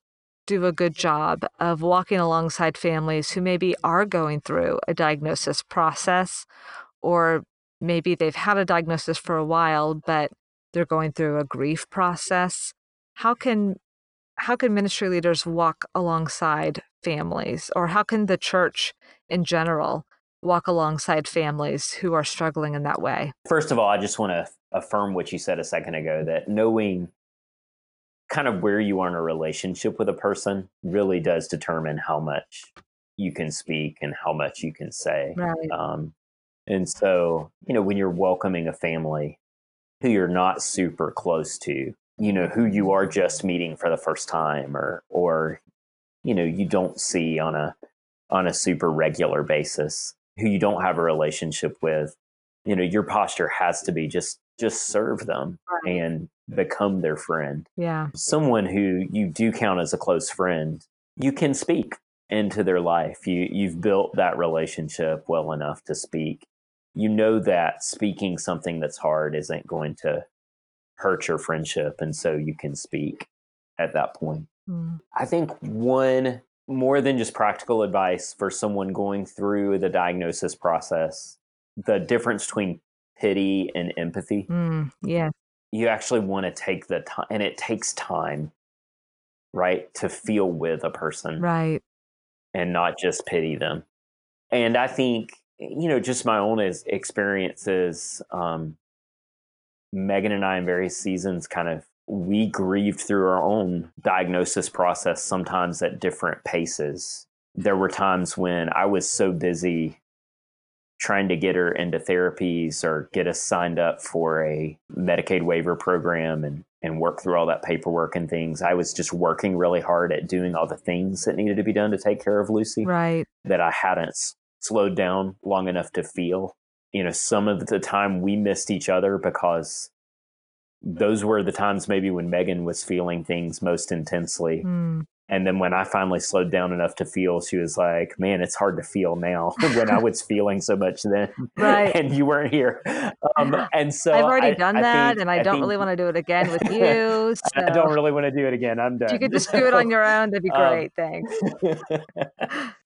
do a good job of walking alongside families who maybe are going through a diagnosis process, or maybe they've had a diagnosis for a while, but they're going through a grief process. How can how can ministry leaders walk alongside families, or how can the church in general walk alongside families who are struggling in that way? First of all, I just want to affirm what you said a second ago that knowing kind of where you are in a relationship with a person really does determine how much you can speak and how much you can say. Right. Um, And so, you know, when you're welcoming a family who you're not super close to, you know, who you are just meeting for the first time or or you know, you don't see on a on a super regular basis, who you don't have a relationship with, you know, your posture has to be just just serve them Right. and become their friend. Yeah. Someone who you do count as a close friend, you can speak into their life. You you've built that relationship well enough to speak. You know that speaking something that's hard isn't going to hurt your friendship and so you can speak at that point. Mm. I think one more than just practical advice for someone going through the diagnosis process, the difference between pity and empathy. Mm. Yeah. You actually want to take the time, and it takes time, right, to feel with a person Right. and not just pity them. And I think, you know, just my own is- experiences, um, Megan and I in various seasons kind of we grieved through our own diagnosis process sometimes at different paces. There were times when I was so busy trying to get her into therapies or get us signed up for a Medicaid waiver program and and work through all that paperwork and things. I was just working really hard at doing all the things that needed to be done to take care of Lucy Right. that I hadn't slowed down long enough to feel. You know, some of the time we missed each other because those were the times maybe when Megan was feeling things most intensely. Mm. And then when I finally slowed down enough to feel, she was like, Man, it's hard to feel now when I was feeling so much then. Right. and you weren't here. Um, and so I've already I- done I that, think- and I, don't think- really want to do it again with you. So I don't really want to do it again. I'm done. you could just do it on your own, that'd be Um, great. Thanks.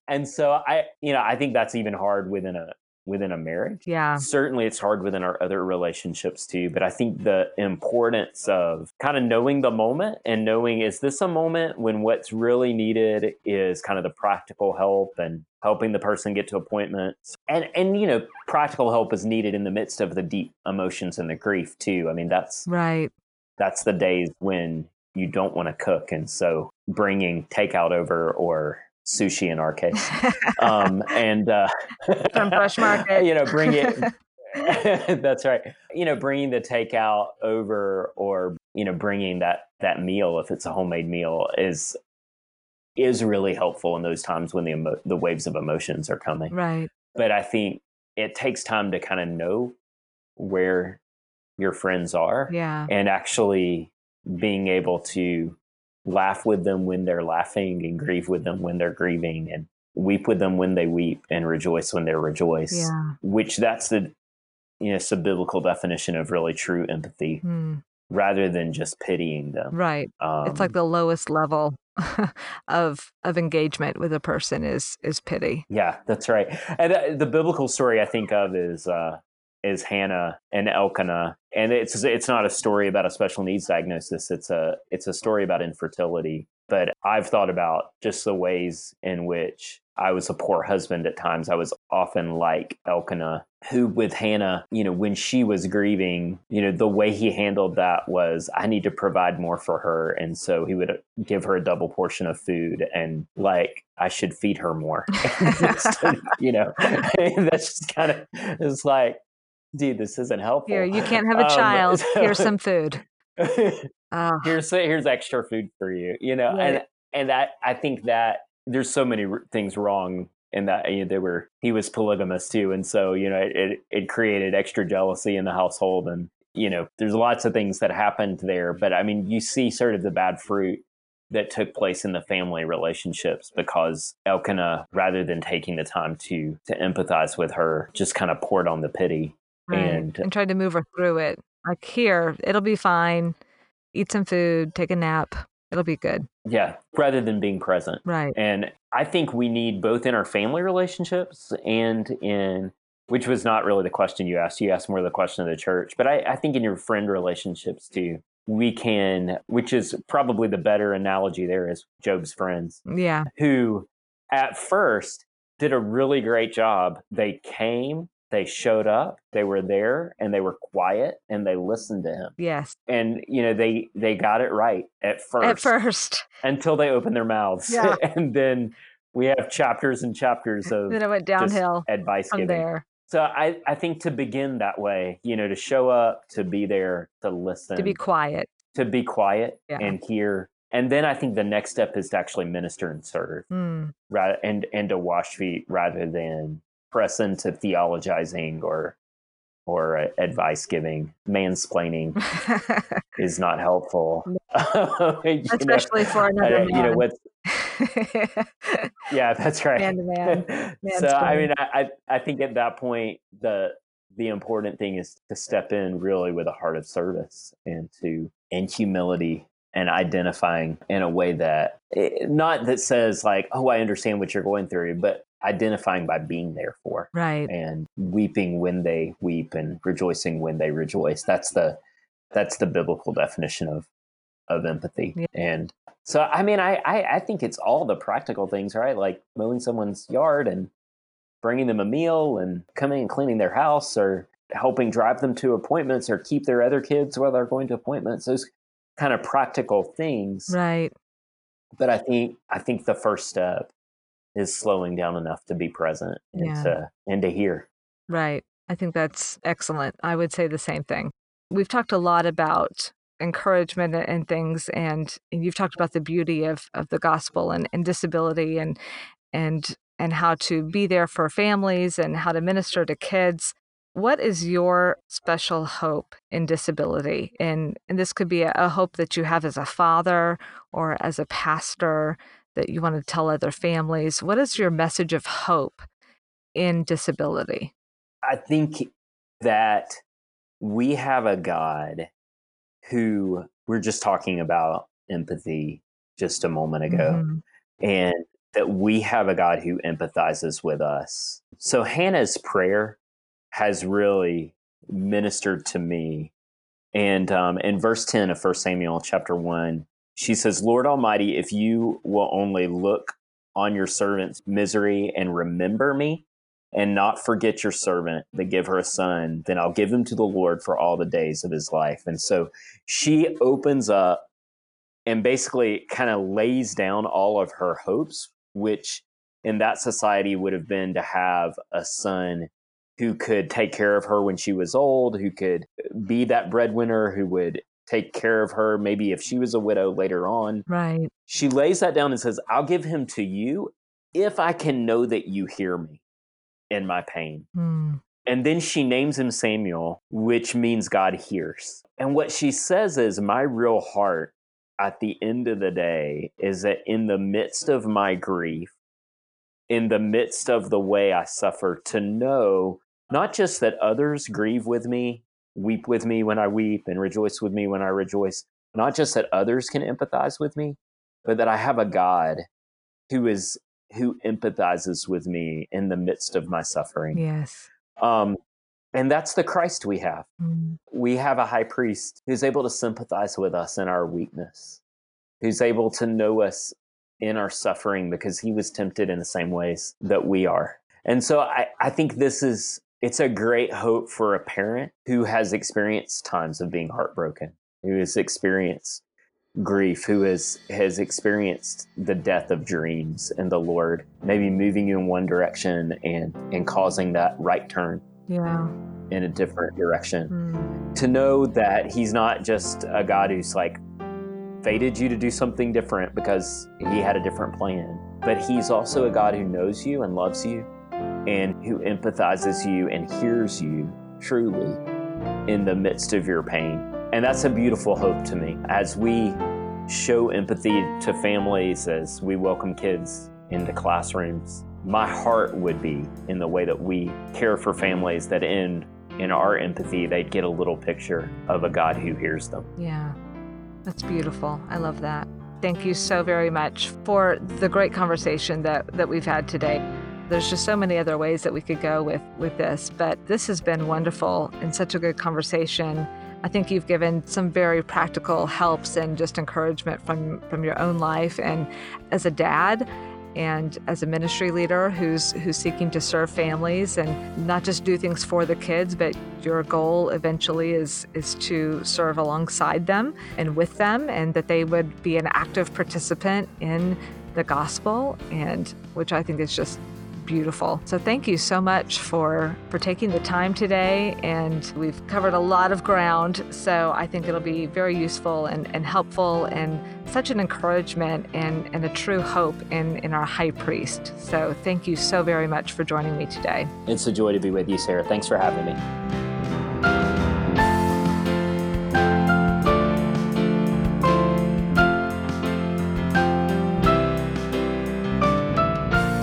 and so I, you know, I think that's even hard within a within a marriage. Yeah. Certainly, it's hard within our other relationships too. But I think the importance of kind of knowing the moment and knowing is this a moment when what's really needed is kind of the practical help and helping the person get to appointments. And and you know, practical help is needed in the midst of the deep emotions and the grief too. I mean, that's Right. that's the days when you don't want to cook, and so bringing takeout over or sushi in our case um, and uh, From Fresh Market. you know, bring it. that's right. You know, bringing the takeout over, or you know, bringing that that meal if it's a homemade meal is is really helpful in those times when the emo- the waves of emotions are coming. Right. But I think it takes time to kind of know where your friends are Yeah. and actually being able to laugh with them when they're laughing and grieve with them when they're grieving and weep with them when they weep and rejoice when they rejoice Yeah. which that's the you know it's a biblical definition of really true empathy Mm. rather than just pitying them Right. um, it's like the lowest level of of engagement with a person is is pity. yeah that's right and uh, the biblical story i think of is uh is hannah and elkanah. And it's it's not a story about a special needs diagnosis. It's a it's a story about infertility. But i've thought about just the ways in which i was a poor husband at times. I was often like elkanah who with hannah you know when she was grieving you know the way he handled that was i need to provide more for her. And so he would give her a double portion of food and like i should feed her more. You know that's just kind of it's like dude this isn't helpful Here, you can't have a Um, child. so- Here's some food. Here's here's extra food for you you know and Right. and I, I think that there's so many r- things wrong in that you know, they were he was polygamous too and so you know it, it it created extra jealousy in the household and you know there's lots of things that happened there but i mean you see sort of the bad fruit that took place in the family relationships because Elkanah, rather than taking the time to to empathize with her, just kind of poured on the pity. Right. and- and tried to move her through it. Like here, it'll be fine. Eat some food, take a nap. It'll be good. Yeah, rather than being present. Right. And I think we need both in our family relationships and in, which was not really the question you asked. You asked more the question of the church, but I, I think in your friend relationships too, we can, which is probably the better analogy there is Job's friends Yeah. who at first did a really great job. They came, they showed up, they were there and they were quiet and they listened to him. Yes. And you know, they they got it right at first At first. until they open their mouths. Yeah. and then we have chapters and chapters of Then it went downhill advice from giving. there. So I, I think to begin that way, you know, to show up, to be there, to listen, to be quiet, to be quiet Yeah. and hear. And then I think the next step is to actually minister and serve, Mm. right? And and to wash feet rather than press into theologizing or or uh, advice giving. Mansplaining is not helpful, You know, especially for another I- you know man. what's yeah, that's right. Man to man. so I mean, I, I think at that point the the important thing is to step in really with a heart of service and to and humility and identifying in a way that eh, not that says like oh I understand what you're going through, but identifying by being there for right. and weeping when they weep and rejoicing when they rejoice. That's the that's the biblical definition of of empathy. Yeah. And so I mean I, I I think it's all the practical things, right? Like mowing someone's yard and bringing them a meal and coming and cleaning their house or helping drive them to appointments or keep their other kids while they're going to appointments. Those kind of practical things. Right. But I think I think the first step is slowing down enough to be present and Yeah. to and to hear. Right. I think that's excellent. I would say the same thing. We've talked a lot about encouragement and things and, and you've talked about the beauty of, of the gospel and, and disability and and and how to be there for families and how to minister to kids. What is your special hope in disability? And and this could be a, a hope that you have as a father or as a pastor that you want to tell other families. What is your message of hope in disability? I think that we have a God who we're just talking about empathy just a moment ago, Mhm. and that we have a God who empathizes with us. So Hannah's prayer has really ministered to me. And um, in verse 10 of 1 Samuel chapter 1, she says, Lord Almighty, if you will only look on your servant's misery and remember me, and not forget your servant, but give her a son, then I'll give him to the Lord for all the days of his life. And so she opens up and basically kind of lays down all of her hopes, which in that society would have been to have a son who could take care of her when she was old, who could be that breadwinner, who would take care of her, maybe if she was a widow later on Right. she lays that down and says, I'll give him to you if I can know that you hear me in my pain. Mm. And then she names him Samuel, which means God hears. And what she says is, My real heart at the end of the day is that in the midst of my grief, in the midst of the way I suffer, to know not just that others grieve with me, weep with me when I weep, and rejoice with me when I rejoice, not just that others can empathize with me, but that I have a God who is who empathizes with me in the midst of my suffering. Yes. Um, and that's the Christ we have. Mm. We have a high priest who's able to sympathize with us in our weakness, who's able to know us in our suffering because he was tempted in the same ways that we are. And so I, I think this is it's a great hope for a parent who has experienced times of being heartbroken, who has experienced grief, who has has experienced the death of dreams and the Lord maybe moving you in one direction and and causing that right turn Yeah. in a different direction. Mm. To know that he's not just a God who's like fated you to do something different because he had a different plan, but he's also a God who knows you and loves you and who empathizes you and hears you truly in the midst of your pain. And that's a beautiful hope to me as we show empathy to families, as we welcome kids into classrooms. My heart would be in the way that we care for families that in in our empathy they'd get a little picture of a God who hears them. Yeah. That's beautiful. I love that. Thank you so very much for the great conversation that, that we've had today. There's just so many other ways that we could go with, with this, but this has been wonderful and such a good conversation. I think you've given some very practical helps and just encouragement from, from your own life and as a dad and as a ministry leader who's who's seeking to serve families and not just do things for the kids, but your goal eventually is is to serve alongside them and with them, and that they would be an active participant in the gospel, and which I think is just beautiful. So thank you so much for for taking the time today and we've covered a lot of ground. So I think it'll be very useful and, and helpful and such an encouragement and, and a true hope in, in our high priest. So thank you so very much for joining me today. It's a joy to be with you, Sarah. Thanks for having me.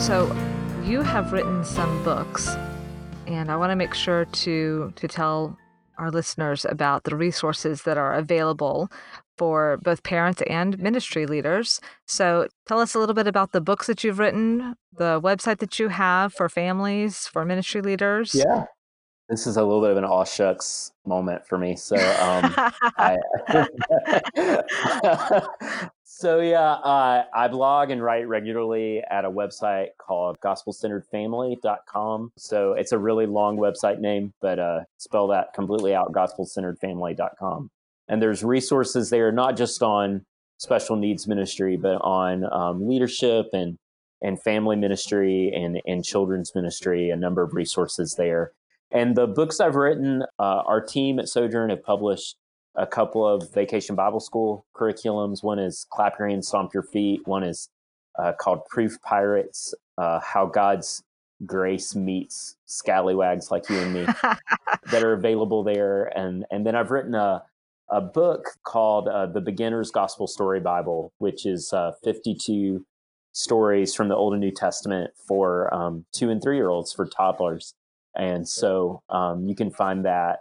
So, you have written some books, and I want to make sure to to tell our listeners about the resources that are available for both parents and ministry leaders. So, tell us a little bit about the books that you've written, the website that you have for families, for ministry leaders. Yeah. This is a little bit of an aw shucks moment for me. So, um, I, So yeah, uh, I blog and write regularly at a website called gospelcenteredfamily.com. So it's a really long website name, but uh, spell that completely out, gospelcenteredfamily.com. And there's resources there, not just on special needs ministry, but on um, leadership and and family ministry and and children's ministry. A number of resources there. And the books I've written, uh, our team at Sojourn have published a couple of vacation Bible school curriculums. One is Clap Your Hands, Stomp Your Feet. One is uh, called Proof Pirates uh, How God's Grace Meets Scallywags Like You and Me that are available there. And, and then I've written a, a book called uh, The Beginner's Gospel Story Bible, which is uh, 52 stories from the Old and New Testament for um, two and three year olds, for toddlers. And so um, you can find that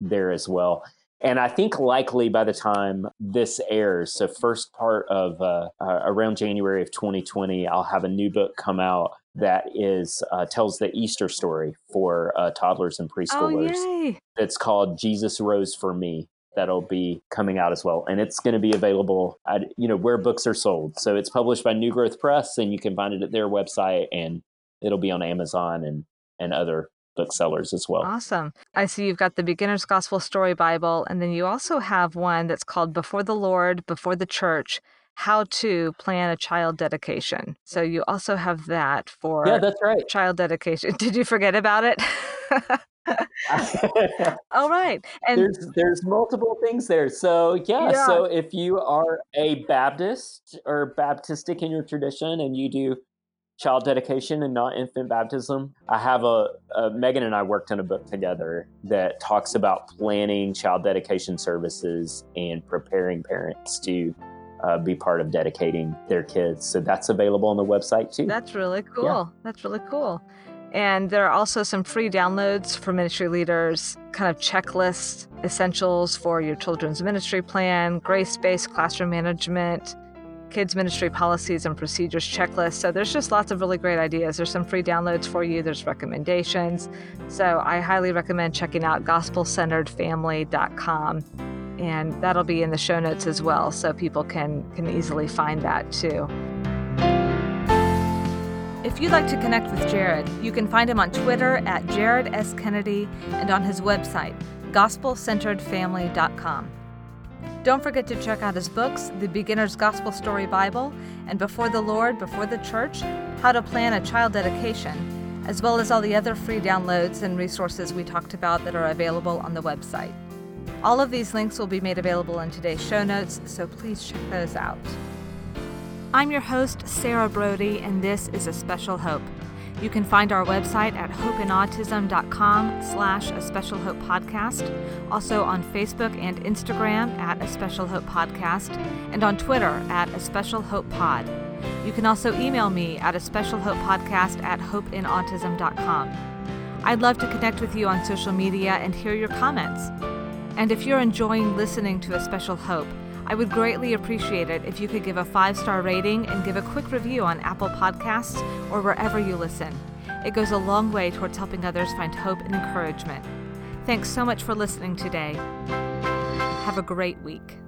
there as well and I think likely by the time this airs, so first part of uh, uh, around January of 2020, I'll have a new book come out that is uh, tells the Easter story for uh, toddlers and preschoolers. Oh, it's called Jesus Rose for Me. That'll be coming out as well, and it's going to be available at you know where books are sold. So it's published by New Growth Press, and you can find it at their website, and it'll be on Amazon and and other booksellers as well. Awesome. I see you've got the Beginner's Gospel Story Bible, and then you also have one that's called Before the Lord, Before the Church How to Plan a Child Dedication. So you also have that for yeah, that's right. child dedication. Did you forget about it? All right. And there's there's multiple things there. So yeah, yeah, so if you are a Baptist or Baptistic in your tradition and you do child dedication and not infant baptism. I have a, a, Megan and I worked on a book together that talks about planning child dedication services and preparing parents to uh, be part of dedicating their kids. So that's available on the website too. That's really cool. Yeah. That's really cool. And there are also some free downloads for ministry leaders, kind of checklists, essentials for your children's ministry plan, grace based classroom management, kids ministry policies and procedures checklist. So there's just lots of really great ideas. There's some free downloads for you, there's recommendations. So I highly recommend checking out gospelcenteredfamily.com and that'll be in the show notes as well so people can can easily find that too. If you'd like to connect with Jared, you can find him on Twitter at Jared S. Kennedy and on his website, gospelcenteredfamily.com. Don't forget to check out his books, The Beginner's Gospel Story Bible and Before the Lord, Before the Church How to Plan a Child Dedication, as well as all the other free downloads and resources we talked about that are available on the website. All of these links will be made available in today's show notes, so please check those out. I'm your host, Sarah Brody, and this is A Special Hope. You can find our website at hopeinautism.com slash a special hope podcast, also on Facebook and Instagram at a special hope podcast, and on Twitter at a special hope pod. You can also email me at a special hope podcast at hopeinautism.com. I'd love to connect with you on social media and hear your comments. And if you're enjoying listening to A Special Hope, I would greatly appreciate it if you could give a five star rating and give a quick review on Apple Podcasts or wherever you listen. It goes a long way towards helping others find hope and encouragement. Thanks so much for listening today. Have a great week.